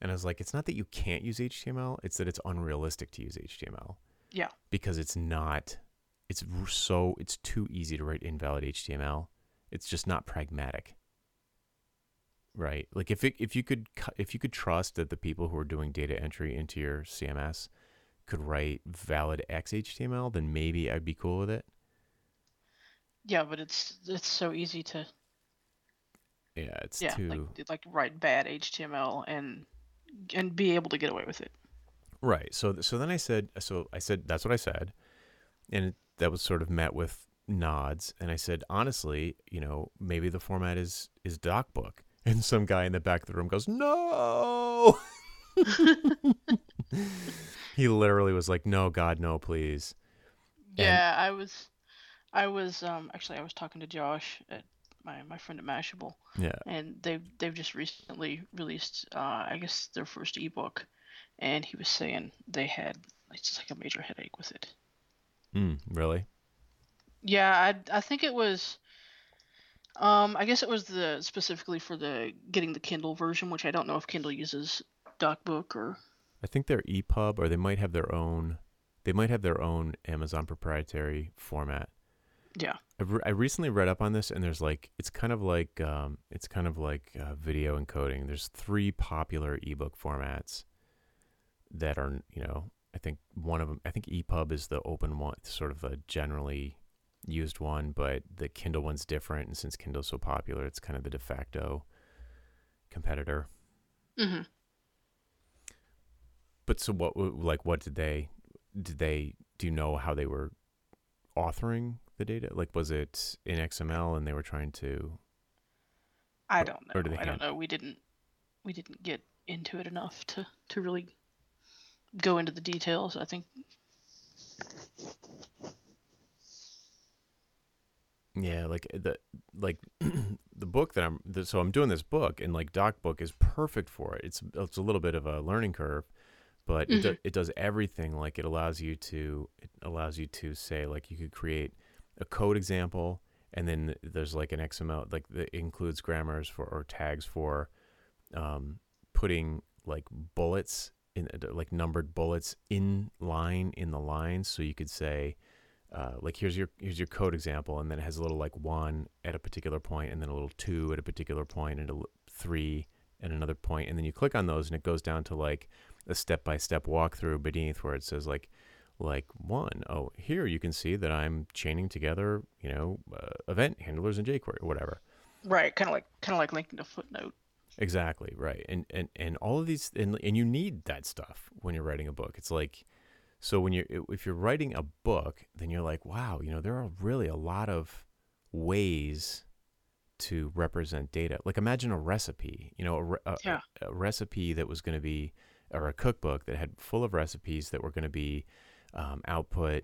And I was like, it's not that you can't use HTML; it's that it's unrealistic to use HTML. Yeah. Because it's not, it's so it's too easy to write invalid HTML. It's just not pragmatic. Right. Like if it, if you could if you could trust that the people who are doing data entry into your CMS could write valid XHTML, then maybe I'd be cool with it. Yeah, but it's it's so easy to Yeah, it's yeah too like like write bad HTML and and be able to get away with it. right. So so then I said so I said that's what I said, and it, that was sort of met with nods. And I said honestly, you know, maybe the format is is DocBook. And some guy in the back of the room goes, "No." he literally was like, "No, God, no, please." And- Yeah, I was, I was um actually I was talking to Josh at my my friend at Mashable, Yeah. and they've they've just recently released uh I guess their first ebook, and he was saying they had it's just like a major headache with it. Mm, really? Yeah, I I think it was. Um, I guess it was the specifically for the getting the Kindle version, which I don't know if Kindle uses DocBook or I think they're EPUB, or they might have their own. They might have their own Amazon proprietary format. yeah. I, re- I recently read up on this, and there's like it's kind of like um, it's kind of like uh, video encoding. There's three popular ebook formats that are you know I think one of them I think EPUB is the open one, sort of the generally used one, but the Kindle one's different, and since Kindle's so popular, it's kind of the de facto competitor. hmm But so what? Like, what did they? Did they? Do you know how they were authoring the data? Like, was it in XML and they were trying to? I don't know. or do they I don't know. We didn't we didn't get into it enough to to really go into the details. I think Yeah, like the like the book that I'm. The, so I'm doing this book, and like DocBook is perfect for it. It's it's a little bit of a learning curve, but it, do, it does everything. Like it allows you to it allows you to say like you could create a code example, and then there's like an XML like that includes grammars for or tags for um, putting like bullets in like numbered bullets in line in the lines. So you could say uh, like here's your here's your code example, and then it has a little like one at a particular point, and then a little two at a particular point, and a three at another point, and then you click on those, and it goes down to like a step by step walkthrough beneath where it says like like one oh here you can see that I'm chaining together you know uh, event handlers and jQuery or whatever. right, kind of like kind of like linking a footnote. Exactly right, and and and all of these, and and you need that stuff when you're writing a book. It's like, so when you're if you're writing a book, then you're like, wow, you know, there are really a lot of ways to represent data. Like imagine a recipe, you know, a, re- a, Yeah. a recipe that was going to be, or a cookbook that had full of recipes that were going to be um, output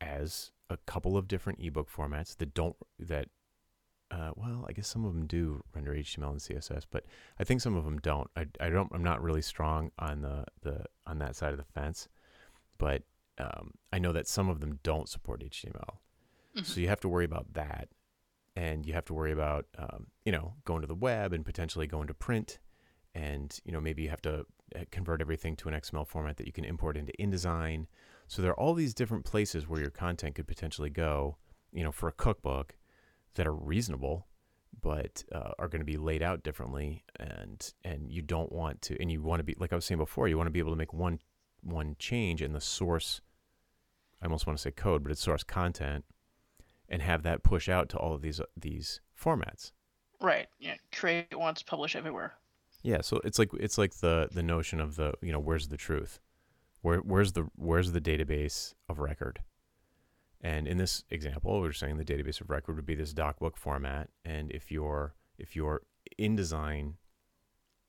as a couple of different ebook formats that don't that uh, well, I guess some of them do render HTML and CSS, but I think some of them don't. I, I don't. I'm not really strong on the, the on that side of the fence, but um, I know that some of them don't support HTML. Mhm. So you have to worry about that, and you have to worry about um, you know going to the web and potentially going to print, and you know maybe you have to uh, convert everything to an XML format that you can import into InDesign. So there are all these different places where your content could potentially go. You know, for a cookbook that are reasonable but uh, are going to be laid out differently and and you don't want to and you want to be like I was saying before you want to be able to make one one change in the source I almost want to say code but it's source content and have that push out to all of these these formats Right. Yeah. Create once, publish everywhere. yeah so it's like it's like the the notion of the you know where's the truth where where's the where's the database of record and in this example, we're saying the database of record would be this docbook format. And if your if your InDesign,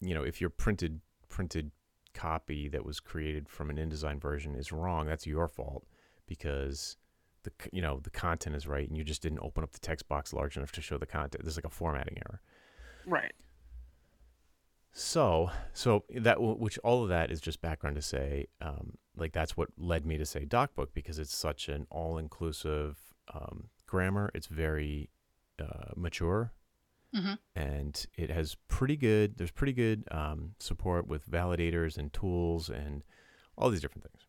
you know, if your printed printed copy that was created from an InDesign version is wrong, that's your fault because the you know the content is right and you just didn't open up the text box large enough to show the content. There's like a formatting error. Right. So, so that which all of that is just background to say, um, like that's what led me to say DocBook because it's such an all-inclusive um, grammar. It's very uh, mature, Mhm. and it has pretty good. There's pretty good um, support with validators and tools and all these different things.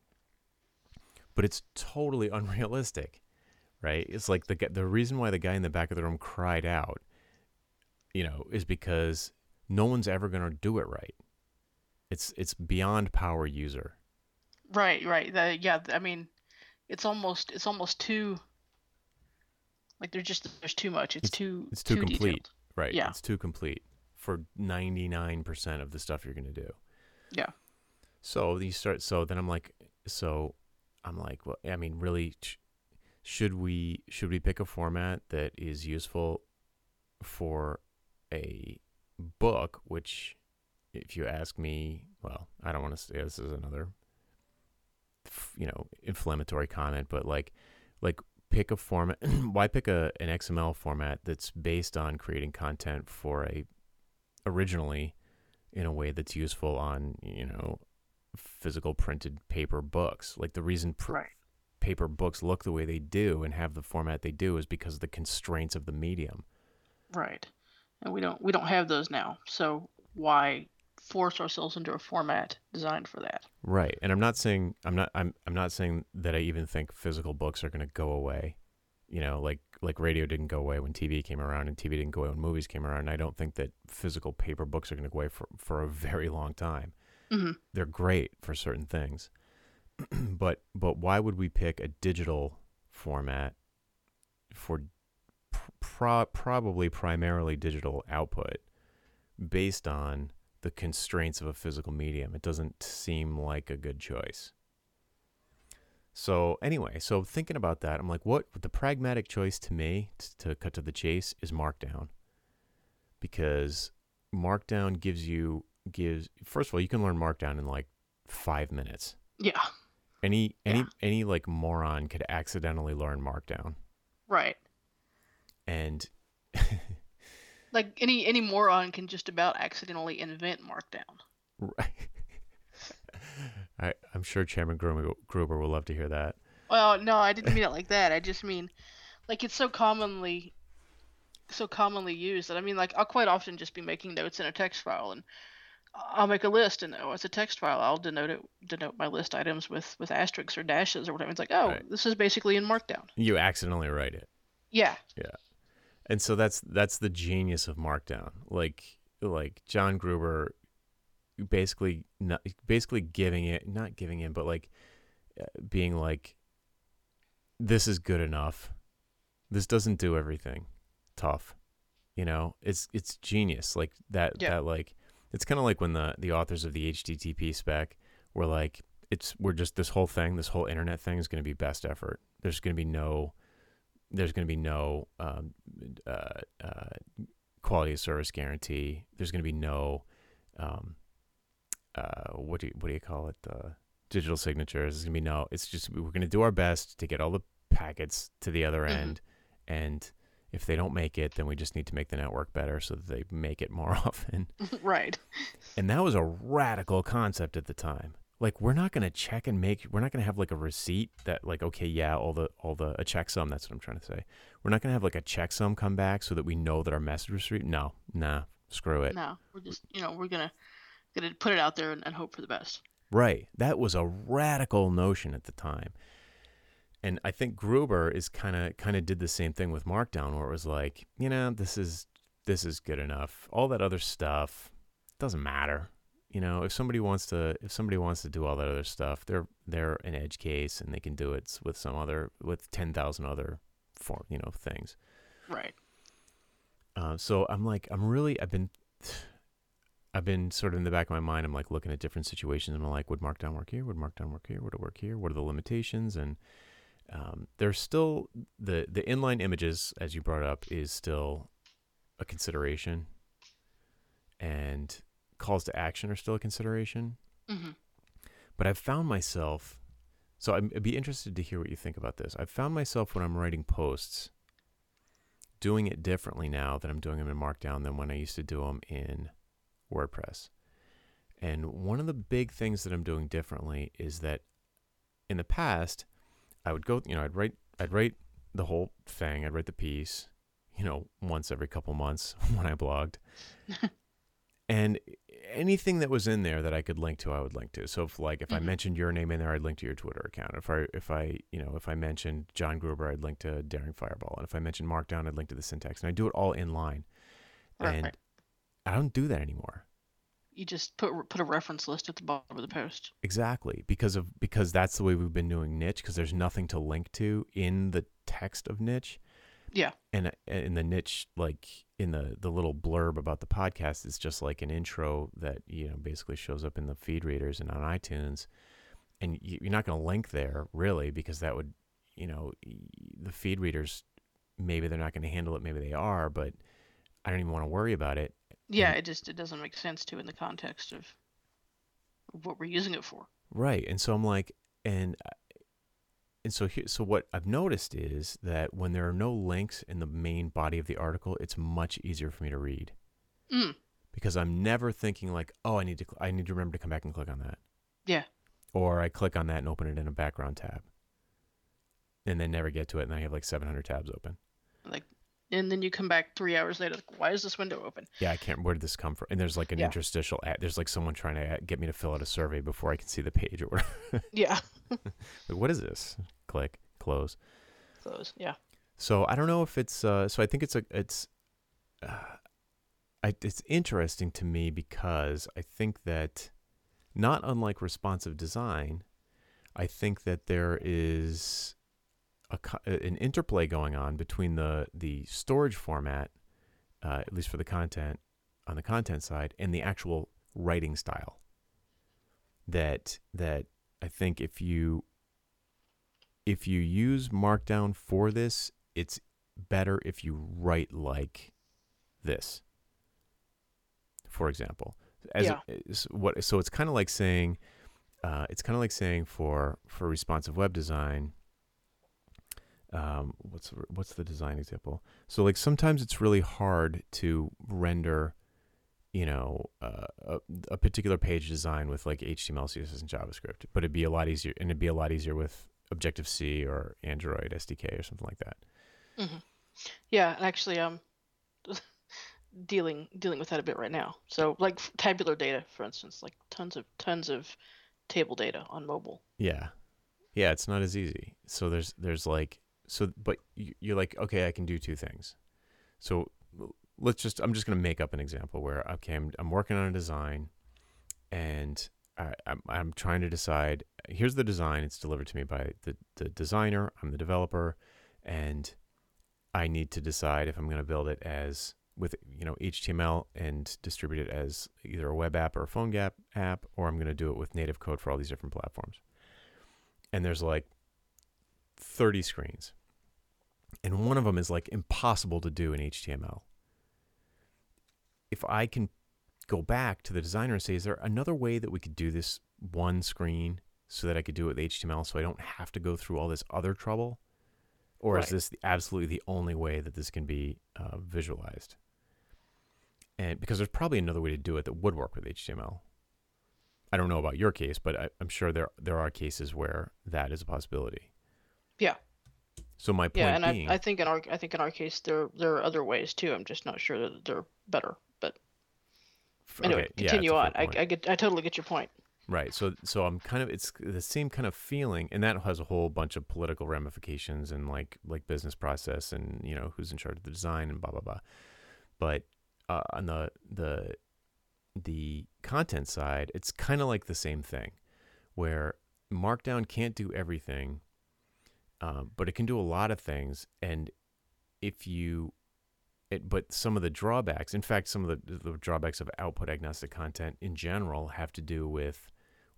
But it's totally unrealistic, right? It's like the the reason why the guy in the back of the room cried out, you know, is because no one's ever going to do it right. It's it's beyond power user. Right. Right. The, yeah. I mean, it's almost it's almost too. Like there's just there's too much. It's, It's- too it's too complete. detailed. Right. Yeah. It's too complete for 99% of the stuff you're going to do. Yeah. So you start, so then I'm like, so I'm like, well, I mean, really, sh- should we, should we pick a format that is useful for a, book, which, if you ask me, well, I don't want to say this is another, you know, inflammatory comment, but like, like pick a format. why pick a an XML format that's based on creating content for a originally in a way that's useful on you know physical printed paper books. Like the reason pr- Right. paper books look the way they do and have the format they do is because of the constraints of the medium. Right. And we don't we don't have those now. So why force ourselves into a format designed for that? Right. And I'm not saying I'm not I'm I'm not saying that I even think physical books are going to go away. You know, like like radio didn't go away when TV came around and TV didn't go away when movies came around. And I don't think that physical paper books are going to go away for for a very long time. hmm They're great for certain things. but but why would we pick a digital format for pro- probably primarily digital output based on the constraints of a physical medium. It doesn't seem like a good choice. So anyway, so thinking about that, I'm like, what the pragmatic choice to me, t- to cut to the chase, is Markdown, because Markdown gives you gives first of all you can learn Markdown in like five minutes. Yeah. Any any Yeah. any like moron could accidentally learn Markdown, Right. and Like any any moron can just about accidentally invent Markdown. Right. I, I'm sure Chairman Gruber, Gruber will love to hear that. Well, no, I didn't mean it like that. I just mean like it's so commonly so commonly used that I mean like I'll quite often just be making notes in a text file and I'll make a list and oh it's a text file. I'll denote it denote my list items with with asterisks or dashes or whatever. It's like, oh, Right. this is basically in Markdown. You accidentally write it, Yeah. Yeah. And so that's that's the genius of Markdown. Like like John Gruber, basically not, basically giving it not giving in, but like uh, being like, this is good enough. This doesn't do everything. Tough, you know. It's it's genius. Like that Yeah. that like it's kind of like when the the authors of the HTTP spec were like, it's we're just this whole thing, this whole internet thing is going to be best effort. There's going to be no there's going to be no um, uh, uh, quality of service guarantee. There's going to be no um, uh, what do you, what do you call it? Uh, digital signatures. There's going to be no. It's just we're going to do our best to get all the packets to the other Mhm. end, and if they don't make it, then we just need to make the network better so that they make it more often. right. And that was a radical concept at the time. Like we're not going to check and make we're not going to have like a receipt that like okay, yeah, all the all the a checksum, that's what I'm trying to say. We're not going to have like a checksum come back so that we know that our message was received. No. Nah, screw it. No, we're just you know we're gonna gonna put it out there and, and hope for the best. Right. That was a radical notion at the time. And I think Gruber is kind of kind of did the same thing with Markdown where it was like, you know, this is this is good enough. All that other stuff doesn't matter. You know, if somebody wants to if somebody wants to do all that other stuff, they're they're an edge case and they can do it with some other with 10,000 other form, you know, things. Right. Uh, so I'm like, I'm really, I've been, I've been sort of in the back of my mind. I'm like looking at different situations. and I'm like, would Markdown work here? Would Markdown work here? Would it work here? What are the limitations? And um, there's still the the inline images, as you brought up, is still a consideration, and calls to action are still a consideration. hmm But I've found myself, so I'd be interested to hear what you think about this. I've found myself when I'm writing posts doing it differently now that I'm doing them in Markdown than when I used to do them in WordPress. And one of the big things that I'm doing differently is that in the past, I would go, you know, I'd write, I'd write the whole thing, I'd write the piece, you know, once every couple months when I blogged. and anything that was in there that I could link to, I would link to. So if like if I Mhm. mentioned your name in there, I'd link to your Twitter account. If I if I you know if I mentioned John Gruber, I'd link to Daring Fireball. And if I mentioned Markdown, I'd link to the syntax. And I do it all in line. Right. And I don't do that anymore. You just put put a reference list at the bottom of the post. Exactly because of because that's the way we've been doing niche because there's nothing to link to in the text of niche. Yeah. And uh, in the niche, like in the the little blurb about the podcast, it's just like an intro that you know basically shows up in the feed readers and on iTunes, and you- you're not going to link there really because that would you know the feed readers maybe they're not going to handle it, maybe they are, but I don't even want to worry about it. Yeah, And- it just it doesn't make sense to in the context of what we're using it for. Right. And so I'm like, and and so here, so what I've noticed is that when there are no links in the main body of the article, it's much easier for me to read Mm. because I'm never thinking like, oh, I need to, I need to remember to come back and click on that. Yeah. Or I click on that and open it in a background tab, and then never get to it, and I have like 700 tabs open. Like, and then you come back three hours later. Like, Why is this window open? Yeah, I can't. Where did this come from? And there's like an Yeah. interstitial ad. There's like someone trying to get me to fill out a survey before I can see the page or whatever. Yeah. like, what is this? Click, close. Close. Yeah. So I don't know if it's. Uh, so I think it's a. It's. Uh, I, it's interesting to me because I think that, not unlike responsive design, I think that there is a an interplay going on between the the storage format, uh, at least for the content on the content side, and the actual writing style. That that I think if you if you use Markdown for this, it's better if you write like this. For example, as Yeah. is what so it's kind of like saying, uh, it's kind of like saying for for responsive web design. Um, what's the- what's the design example? So like sometimes it's really hard to render, you know, uh, a, a particular page design with like HTML, CSS, and JavaScript, but it'd be a lot easier, and it'd be a lot easier with Objective C or Android SDK or something like that. hmm Yeah. And actually, um, dealing dealing with that a bit right now. So, like tabular data, for instance, like tons of tons of table data on mobile. Yeah, yeah, it's not as easy. So there's there's like so, but you- you're like, okay, I can do two things. So let's just I'm just gonna make up an example where okay, I'm I'm working on a design, and I, I'm I'm trying to decide. Here's the design. It's delivered to me by the the designer. I'm the developer, and I need to decide if I'm going to build it as with you know HTML and distribute it as either a web app or a PhoneGap app, or I'm going to do it with native code for all these different platforms. And there's like 30 screens, and one of them is like impossible to do in HTML. If I can go back to the designer and say, is there another way that we could do this one screen so that I could do it with HTML so I don't have to go through all this other trouble? Or is this the, absolutely the only way that this can be uh, visualized? And because there's probably another way to do it that would work with HTML. I don't know about your case, but I, I'm sure there there are cases where that is a possibility. Yeah. So my point Yeah, and being, I, I think in our I think in our case there there are other ways too. I'm just not sure that they're better. But anyway, okay, continue fair on. I. I get I totally get your point. Right. So so I'm kind of it's the same kind of feeling and that has a whole bunch of political ramifications and like like business process and you know who's in charge of the design and blah blah blah. But uh, on the the the content side, it's kind of like the same thing where Markdown can't do everything, um, but it can do a lot of things. And if you it, but some of the drawbacks, in fact, some of the, the drawbacks of output agnostic content in general have to do with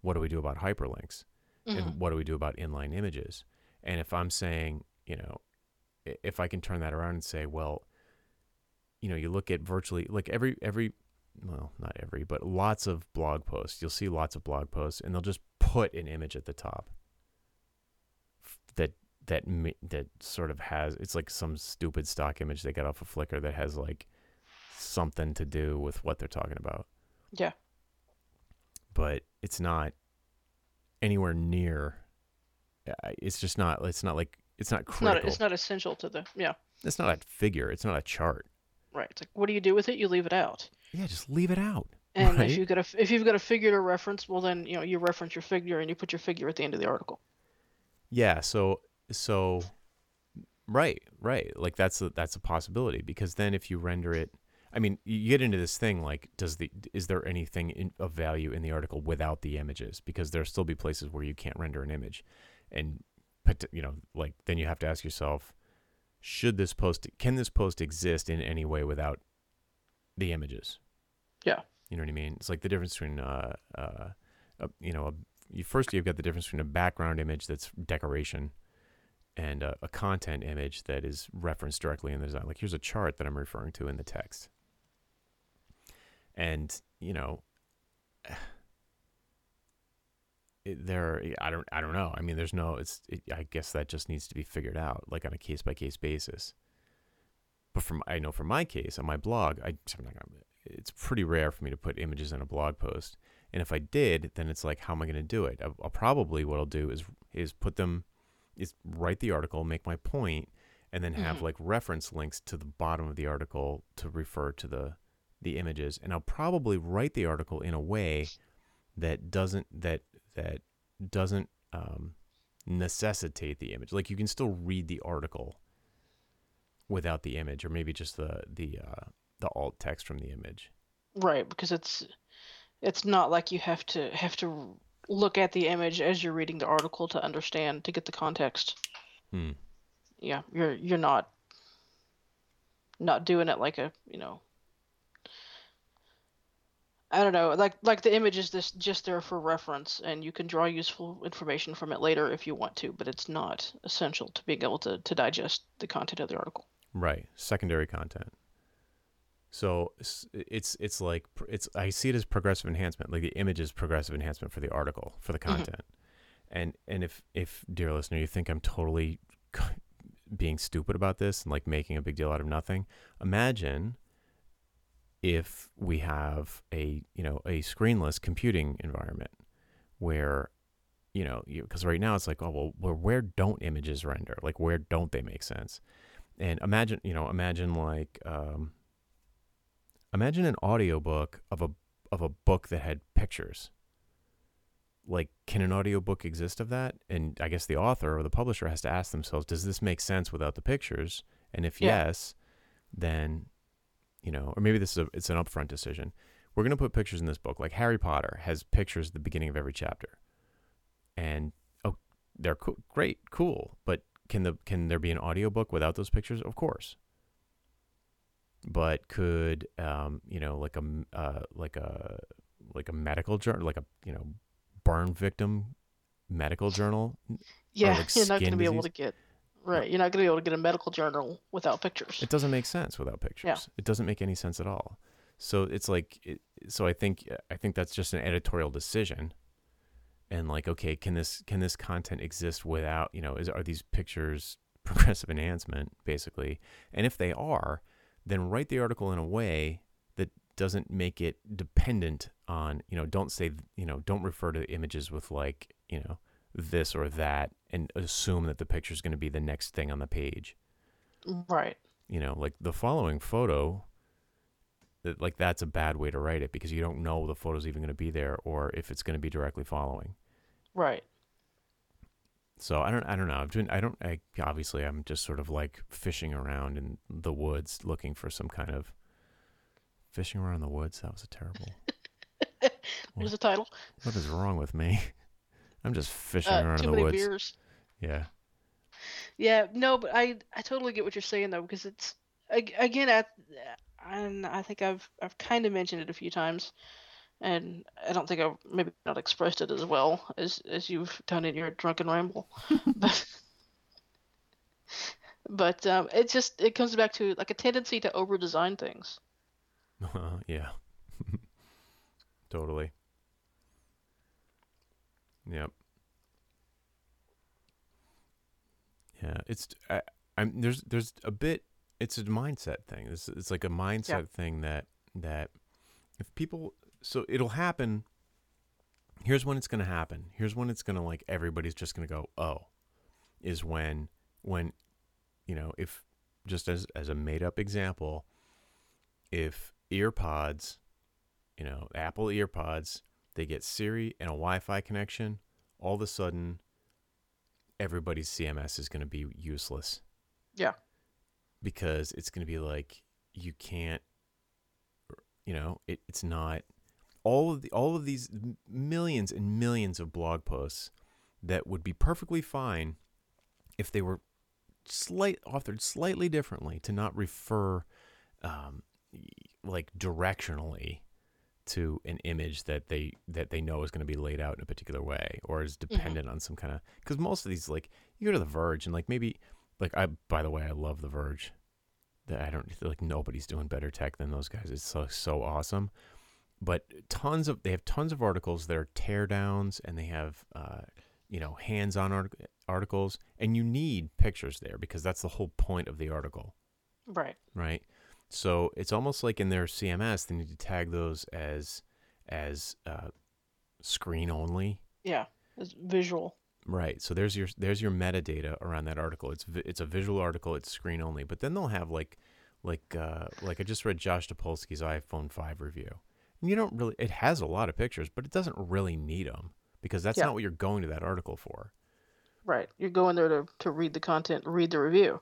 what do we do about hyperlinks Mhm. and what do we do about inline images. And if I'm saying, you know, if I can turn that around and say, well, you know, you look at virtually like every every well, not every, but lots of blog posts. You'll see lots of blog posts, and they'll just put an image at the top that that that sort of has it's like some stupid stock image they got off of Flickr that has like something to do with what they're talking about. Yeah. But it's not anywhere near. It's just not. It's not like it's not It's not critical. it's not essential to the yeah it's not a figure. It's not a chart. right. It's like what do you do with it? You leave it out. Yeah, just leave it out. And Right. if you got a if you've got a figure to reference, well then you know you reference your figure and you put your figure at the end of the article. Yeah, so so right, right. Like that's a, that's a possibility because then if you render it I mean, you get into this thing like does the is there anything in, of value in the article without the images because there'll still be places where you can't render an image. And you know, like then you have to ask yourself should this post can this post exist in any way without the images? Yeah. You know what I mean? It's like the difference between uh uh, a, you know, a you first you've got the difference between a background image that's decoration and a, a content image that is referenced directly in the design. Like here's a chart that I'm referring to in the text. and you know it, there I don't I don't know. I mean, there's no. It's it, I guess that just needs to be figured out, like on a case by case basis. But from I know from my case on my blog, I I'm not gonna, it's pretty rare for me to put images in a blog post. And if I did, then it's like, how am I going to do it? I'll, I'll probably what I'll do is is put them, is write the article, make my point, and then have Mhm. like reference links to the bottom of the article to refer to the the images. And I'll probably write the article in a way that doesn't that that doesn't um, necessitate the image. Like you can still read the article without the image, or maybe just the the uh, the alt text from the image. Right, because it's it's not like you have to have to look at the image as you're reading the article to understand to get the context. Hmm. Yeah, you're you're not not doing it like a, you know, I don't know, like like the image is this just there for reference and you can draw useful information from it later if you want to, but it's not essential to being able to to digest the content of the article. Right, secondary content. So it's it's like it's I see it as progressive enhancement. Like the image is progressive enhancement for the article for the Mhm. content. And and if if dear listener, you think I'm totally being stupid about this and like making a big deal out of nothing, imagine if we have a you know a screenless computing environment where you know because right now it's like oh well where, where don't images render like where don't they make sense and imagine you know imagine like um, imagine an audiobook of a of a book that had pictures. Like can an audiobook exist of that? And i guess the author or the publisher has to ask themselves does this make sense without the pictures? And if Yeah. yes then you know or maybe this is a, it's an upfront decision. We're going to put pictures in this book. Like harry potter has pictures at the beginning of every chapter. And oh they're cool, great cool. But can the can there be an audiobook without those pictures? Of course but could um you know like a uh like a like a medical journal like a you know burn victim medical journal Yeah, like you're not going to be able to get right. You're not going to be able to get a medical journal without pictures. it doesn't make sense without pictures. It doesn't make any sense at all. So it's like it, so i think i think that's just an editorial decision and like okay can this can this content exist without you know is are these pictures progressive enhancement basically? And if they are then write the article in a way that doesn't make it dependent on you know don't say you know don't refer to images with like you know this or that and assume that the picture is going to be the next thing on the page Right. you know like the following photo like that's a bad way to write it because you don't know the photo's even going to be there or if it's going to be directly following Right. So i don't i don't know. I've been i don't I, obviously i'm just sort of like fishing around in the woods looking for some kind of fishing around the woods? That was a terrible There's the title. what is wrong with me? I'm just fishing Uh, around too in the many woods. beers. yeah. Yeah, no, but I I totally get what you're saying though because it's again I, and I think I've I've kind of mentioned it a few times, and I don't think I've maybe not expressed it as well as as you've done in your drunken ramble, but but um, it just it comes back to like a tendency to over design things. yeah. totally. Yep. Yeah, it's I, I'm there's there's a bit it's a mindset thing. It's it's like a mindset thing that that if people so it'll happen here's when it's going to happen. Here's when it's going to like everybody's just going to go, "Oh." Is when when you know, if just as as a made up example, if earpods, you know, Apple earpods, they get Siri and a Wi-Fi connection, all of a sudden everybody's CMS is going to be useless. Yeah. Because it's going to be like you can't you know, it, it's not all of the all of these millions and millions of blog posts that would be perfectly fine if they were slight authored slightly differently to not refer um, like directionally to an image that they that they know is going to be laid out in a particular way or is dependent on some kind of because most of these like you go to the verge and like maybe like i by the way i love the verge. That i don't feel like nobody's doing better tech than those guys. It's so so awesome but tons of they have tons of articles that are teardowns and they have uh, you know hands-on art- articles and you need pictures there because that's the whole point of the article Right. right so it's almost like in their cms they need to tag those as as uh, screen only Yeah. It's visual. right so there's your there's your metadata around that article it's it's a visual article it's screen only but then they'll have like like uh like i just read josh topolsky's iphone 5 review you don't really it has a lot of pictures but it doesn't really need them because that's Yeah. not what you're going to that article for Right. You're going there to, to read the content, read the review.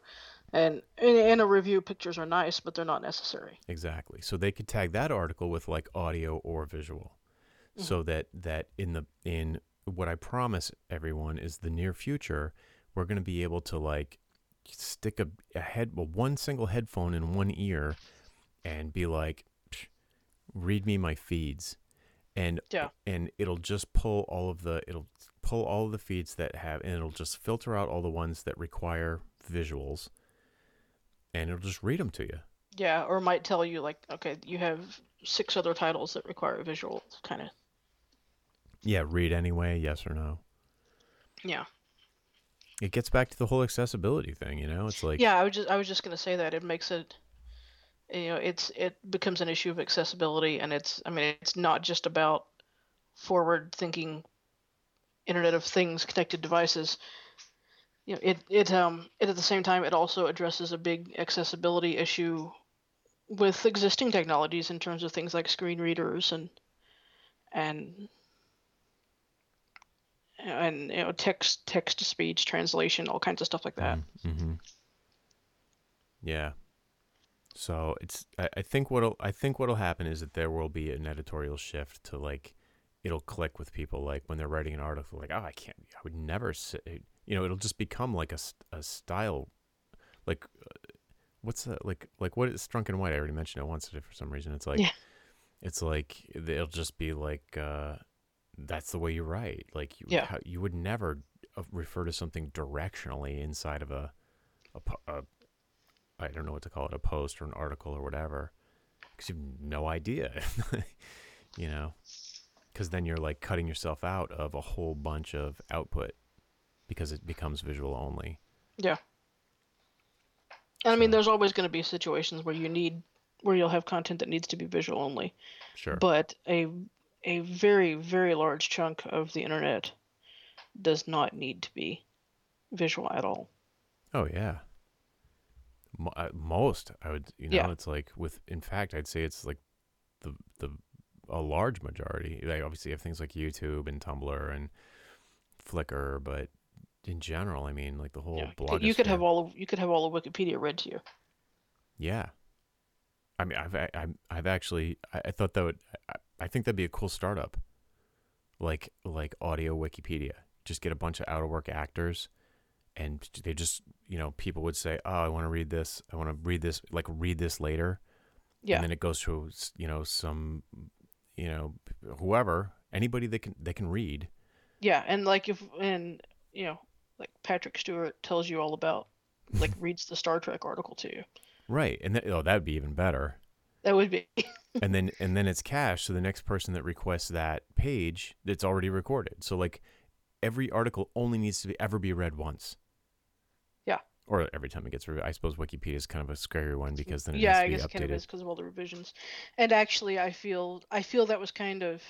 And in, in a review, pictures are nice, but they're not necessary. Exactly. So they could tag that article with like audio or visual. Mm-hmm. So that that in the in what I promise everyone is the near future, we're going to be able to like stick a, a head well, one single headphone in one ear and be like "Psh, read me my feeds and Yeah. and it'll just pull all of the it'll pull all of the feeds that have and it'll just filter out all the ones that require visuals and it'll just read them to you. Yeah. Or might tell you, like, okay, you have six other titles that require visuals kind of. Yeah, read anyway, yes or no. Yeah. It gets back to the whole accessibility thing, you know? It's like yeah. I was just I was just gonna say that it makes it, you know, it's it becomes an issue of accessibility, and it's I mean it's not just about forward thinking, Internet of Things connected devices. You know, it it um it at the same time it also addresses a big accessibility issue with existing technologies in terms of things like screen readers and and and you know text text to speech translation all kinds of stuff like that mm-hmm. Yeah. So it's I, I think what'll I think what'll happen is that there will be an editorial shift to like it'll click with people like when they're writing an article like oh I can't I would never say you know it'll just become like a, a style like uh, what's that like like what is Strunk and White I already mentioned it once for some reason it's like Yeah. it's like it'll just be like uh that's the way you write like you Yeah. how, you would never uh, refer to something directionally inside of a a, a I don't know what to call it, a post or an article or whatever, because you've no idea, you know, because then you're like cutting yourself out of a whole bunch of output because it becomes visual only. Yeah. And I mean, there's always going to be situations where you need, where you'll have content that needs to be visual only. Sure. But a, a very, very large chunk of the internet does not need to be visual at all. oh yeah. Uh, most I would, you know, Yeah. it's like with. In fact, I'd say it's like the the a large majority. They obviously have things like YouTube and Tumblr and Flickr, but in general, I mean, like the whole Yeah. blog. You could have all of, you could have all of Wikipedia read to you. Yeah. I mean, I've I, I've- I've actually I, I thought that would I, I think that'd be a cool startup. Like like audio Wikipedia. Just get a bunch of out of work actors, and they just you know people would say, oh, I want to read this. I want to read this. Like read this later. Yeah. And then it goes to you know some you know whoever anybody that can they can read. Yeah. And like if, and, you know, like Patrick Stewart tells you all about, like reads the Star Trek article to you. Right. And oh, that, oh, that'd be even better. That would be, and then and then it's cached so the next person that requests that page it's already recorded so like every article only needs to be ever be read once. Or every time it gets read i suppose wikipedia is kind of a scary one because then it yeah, I guess to it be kind of is because of all the revisions. And actually, I feel I feel that was kind of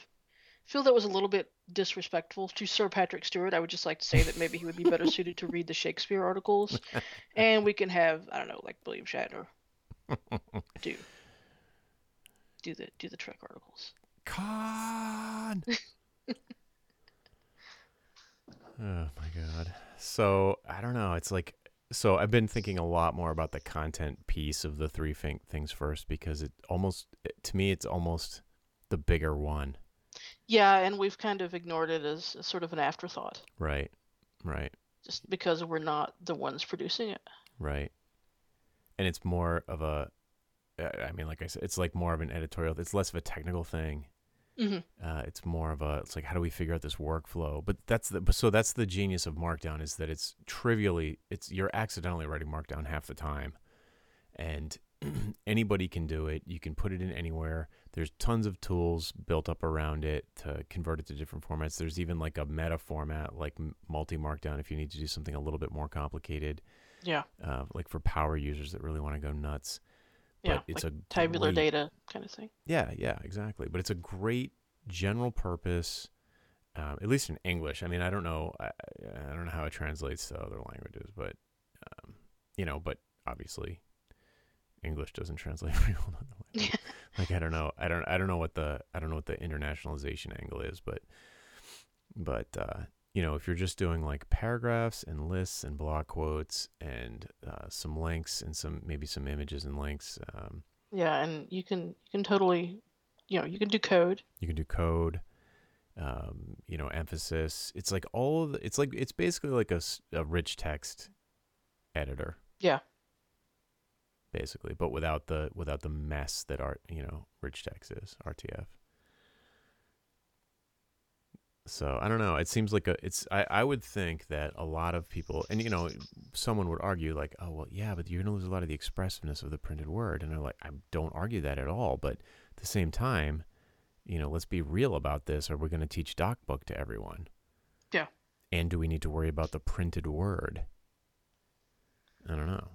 feel that was a little bit disrespectful to Sir Patrick Stewart. I would just like to say that maybe he would be better suited to read the Shakespeare articles, and we can have I don't know like William Shatner do do the do the Trek articles. con oh my god so i don't know it's like so i've been thinking a lot more about the content piece of the three thing, things first because it almost to me it's almost the bigger one Yeah, and we've kind of ignored it as, as sort of an afterthought, right right just because we're not the ones producing it. Right. And it's more of a, uh, mean, like I said, it's like more of an editorial. It's less of a technical thing. Hmm Uh, it's more of a, it's like, how do we figure out this workflow? But that's the, but so that's the genius of Markdown is that it's trivially, it's, you're accidentally writing Markdown half the time. And anybody can do it. You can put it in anywhere. There's tons of tools built up around it to convert it to different formats. There's even like a meta format like multi markdown if you need to do something a little bit more complicated. Yeah. Uh, like for power users that really want to go nuts. Yeah. But it's like a tabular great, data kind of thing. Yeah, yeah, exactly. But it's a great general purpose, um, at least in English. I mean, I don't know, I, I don't know how it translates to other languages, but um, you know, but obviously English doesn't translate very well other like I don't know, I don't, I don't know what the, I don't know what the internationalization angle is, but, but uh, you know, if you're just doing like paragraphs and lists and block quotes and uh, some links and some maybe some images and links. Um, yeah, and you can you can totally, you know, you can do code. You can do code. Um, you know, emphasis. It's like all the, it's like it's basically like a, a rich text editor. Yeah basically, but without the without the mess that art you know rich text is RTF. So I don't know. It seems like a it's I, I would think that a lot of people and you know someone would argue like oh well yeah but you're gonna lose a lot of the expressiveness of the printed word and I'm like I don't argue that at all but at the same time you know let's be real about this or we're gonna teach DocBook to everyone. Yeah. And do we need to worry about the printed word? I don't know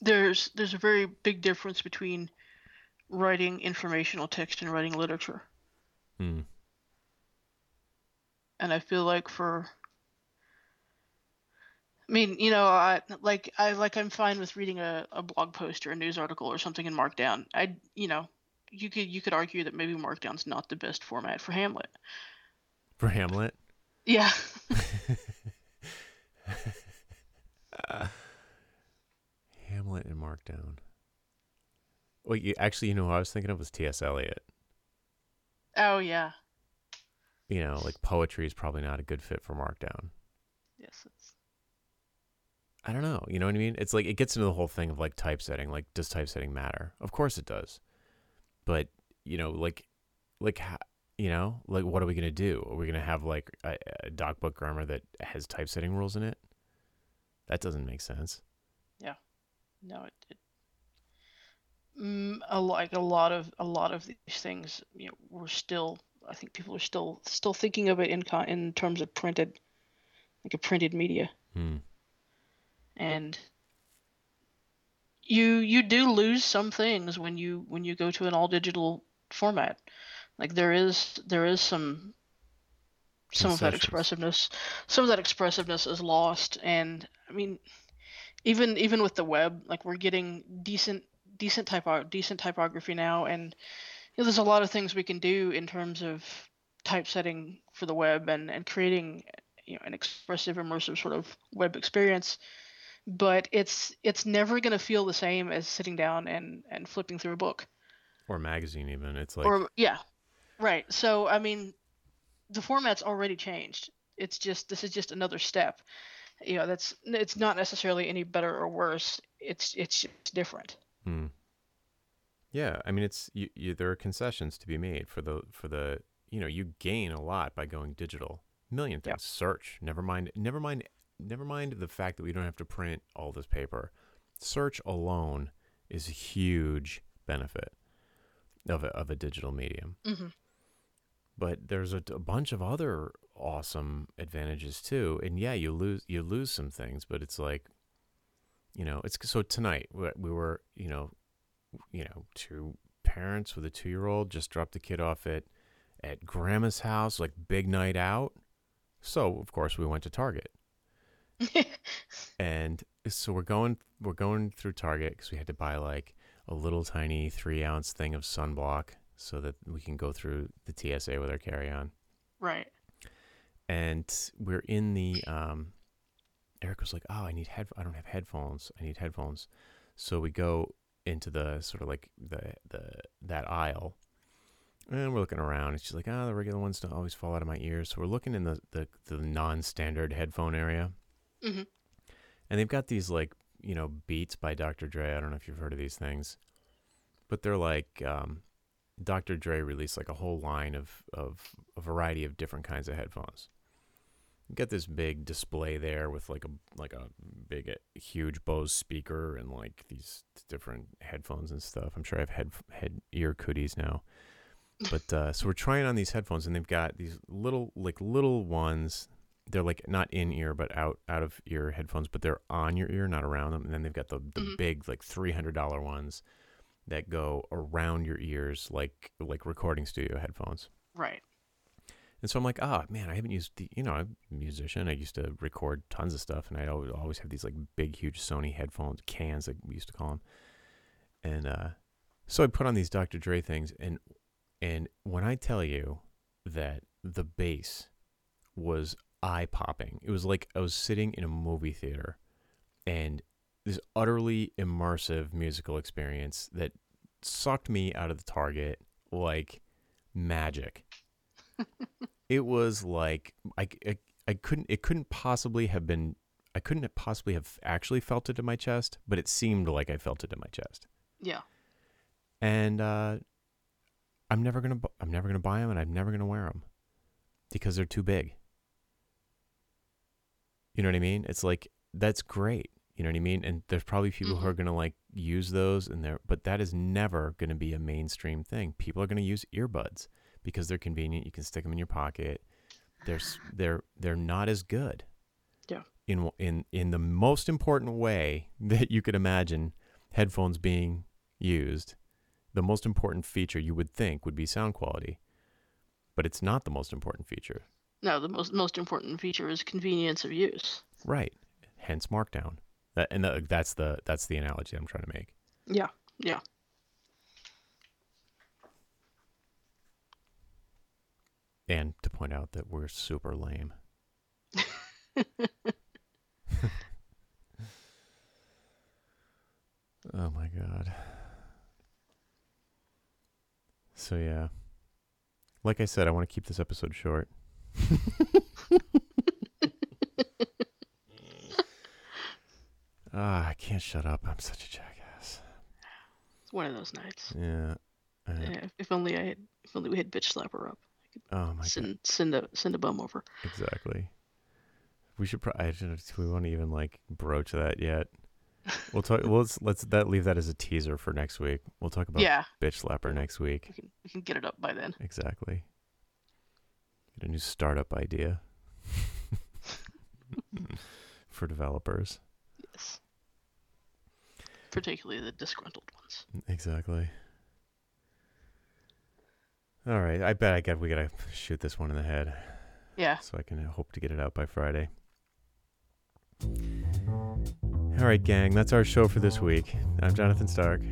there's there's a very big difference between writing informational text and writing literature. Hmm. And I feel like for I mean, you know, I like I like I'm fine with reading a, a blog post or a news article or something in Markdown. I you know, you could you could argue that maybe Markdown's not the best format for Hamlet. For Hamlet? Yeah. uh. Hamlet and Markdown. Well, you, actually, you know who I was thinking of was T.S. Eliot. Oh yeah. You know, like poetry is probably not a good fit for Markdown. Yes, it's. I don't know. You know what I mean? It's like it gets into the whole thing of like typesetting. Like, does typesetting matter? Of course it does. But you know, like, like, how, you know, like, what are we gonna do? Are we gonna have like a, a DocBook grammar that has typesetting rules in it? That doesn't make sense Yeah. no, it, it mm, a, like a lot of a lot of these things, you know, we're still. I think people are still still thinking of it in con- in terms of printed, like a printed media. Hmm. And you you do lose some things when you when you go to an all digital format. Like there is there is some some of that expressiveness some of that expressiveness is lost and I mean even even with the web, like we're getting decent decent typo decent typography now, and you know, there's a lot of things we can do in terms of typesetting for the web and and creating you know an expressive immersive sort of web experience but it's it's never going to feel the same as sitting down and and flipping through a book. Or a magazine even it's like or yeah right so i mean the format's already changed it's just this is just another step. You know that's it's not necessarily any better or worse it's it's just different. Hmm. Yeah i mean it's you, you, there are concessions to be made for the for the you know you gain a lot by going digital. Million things. Search. Never mind never mind never mind the fact that we don't have to print all this paper. Search alone is a huge benefit of a, of a digital medium. Mm-hmm. but there's a, a bunch of other awesome advantages too. And yeah, you lose you lose some things, but it's like, you know, it's so tonight we were, you know, you know, two parents with a two year old just dropped the kid off at at grandma's house, like big night out. So of course we went to Target. and so we're going we're going through Target because we had to buy like a little tiny three ounce thing of sunblock so that we can go through the TSA with our carry on. Right and we're in the um, Eric was like, "Oh, I need head. I don't have headphones. I need headphones." So we go into the sort of like the the that aisle, and we're looking around. And she's like, "Oh, the regular ones don't always fall out of my ears." So we're looking in the the, the non-standard headphone area, mm-hmm. and they've got these like you know Beats by Dr. Dre. I don't know if you've heard of these things, but they're like um, Dr. Dre released like a whole line of of a variety of different kinds of headphones got this big display there with like a like a big uh, huge Bose speaker and like these different headphones and stuff. I'm sure I have head head ear cooties now. But uh, so we're trying on these headphones and they've got these little like little ones. They're like not in ear but out out of ear headphones, but they're on your ear, not around them. And then they've got the the Mhm. big like three hundred dollar ones that go around your ears like like recording studio headphones. Right. And so I'm like, ah, man, I haven't used the, you know, I'm a musician. I used to record tons of stuff, and I always, always have these like big, huge Sony headphones, cans, like we used to call them. And uh, so I put on these Dr. Dre things, and and when I tell you that the bass was eye popping, it was like I was sitting in a movie theater, and this utterly immersive musical experience that sucked me out of the target like magic it was like I, I I couldn't it couldn't possibly have been I couldn't possibly have actually felt it in my chest, but it seemed like I felt it in my chest. Yeah. And uh, I'm never gonna I'm never gonna buy them, and I'm never gonna wear them because they're too big. You know what I mean? It's like that's great. You know what I mean? And there's probably people who Mhm. are gonna like use those, and they're but that is never gonna be a mainstream thing. People are gonna use earbuds because they're convenient. You can stick them in your pocket. They're they're they're not as good. Yeah. In in in the most important way that you could imagine, headphones being used, the most important feature you would think would be sound quality, but it's not the most important feature. No, the most most important feature is convenience of use. Right. Hence markdown. That and the, that's the that's the analogy I'm trying to make. Yeah. Yeah. And to point out that we're super lame. oh my god. So yeah. Like I said, I want to keep this episode short. ah, I can't shut up. I'm such a jackass. It's one of those nights. Yeah. Yeah, if- if only I had if only we had bitch slap her up. Oh my god. Send send a send a bum over. Exactly. We should probably. I don't know we want to even like broach that yet. We'll talk. Well, let's let's that leave that as a teaser for next week. We'll talk about yeah, bitch slapper next week. we can we can get it up by then. Exactly. Get a new startup idea for developers. Yes. Particularly the disgruntled ones. Exactly. All right. I bet I got we gotta shoot this one in the head Yeah. so I can uh, hope to get it out by Friday. All right, gang. That's our show for this week. I'm Jonathan Stark.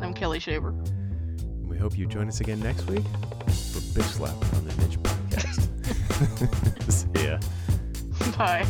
I'm Kelli Shaver. And we hope you join us again next week for Bitch Slap on the Niche Podcast. See ya. Bye.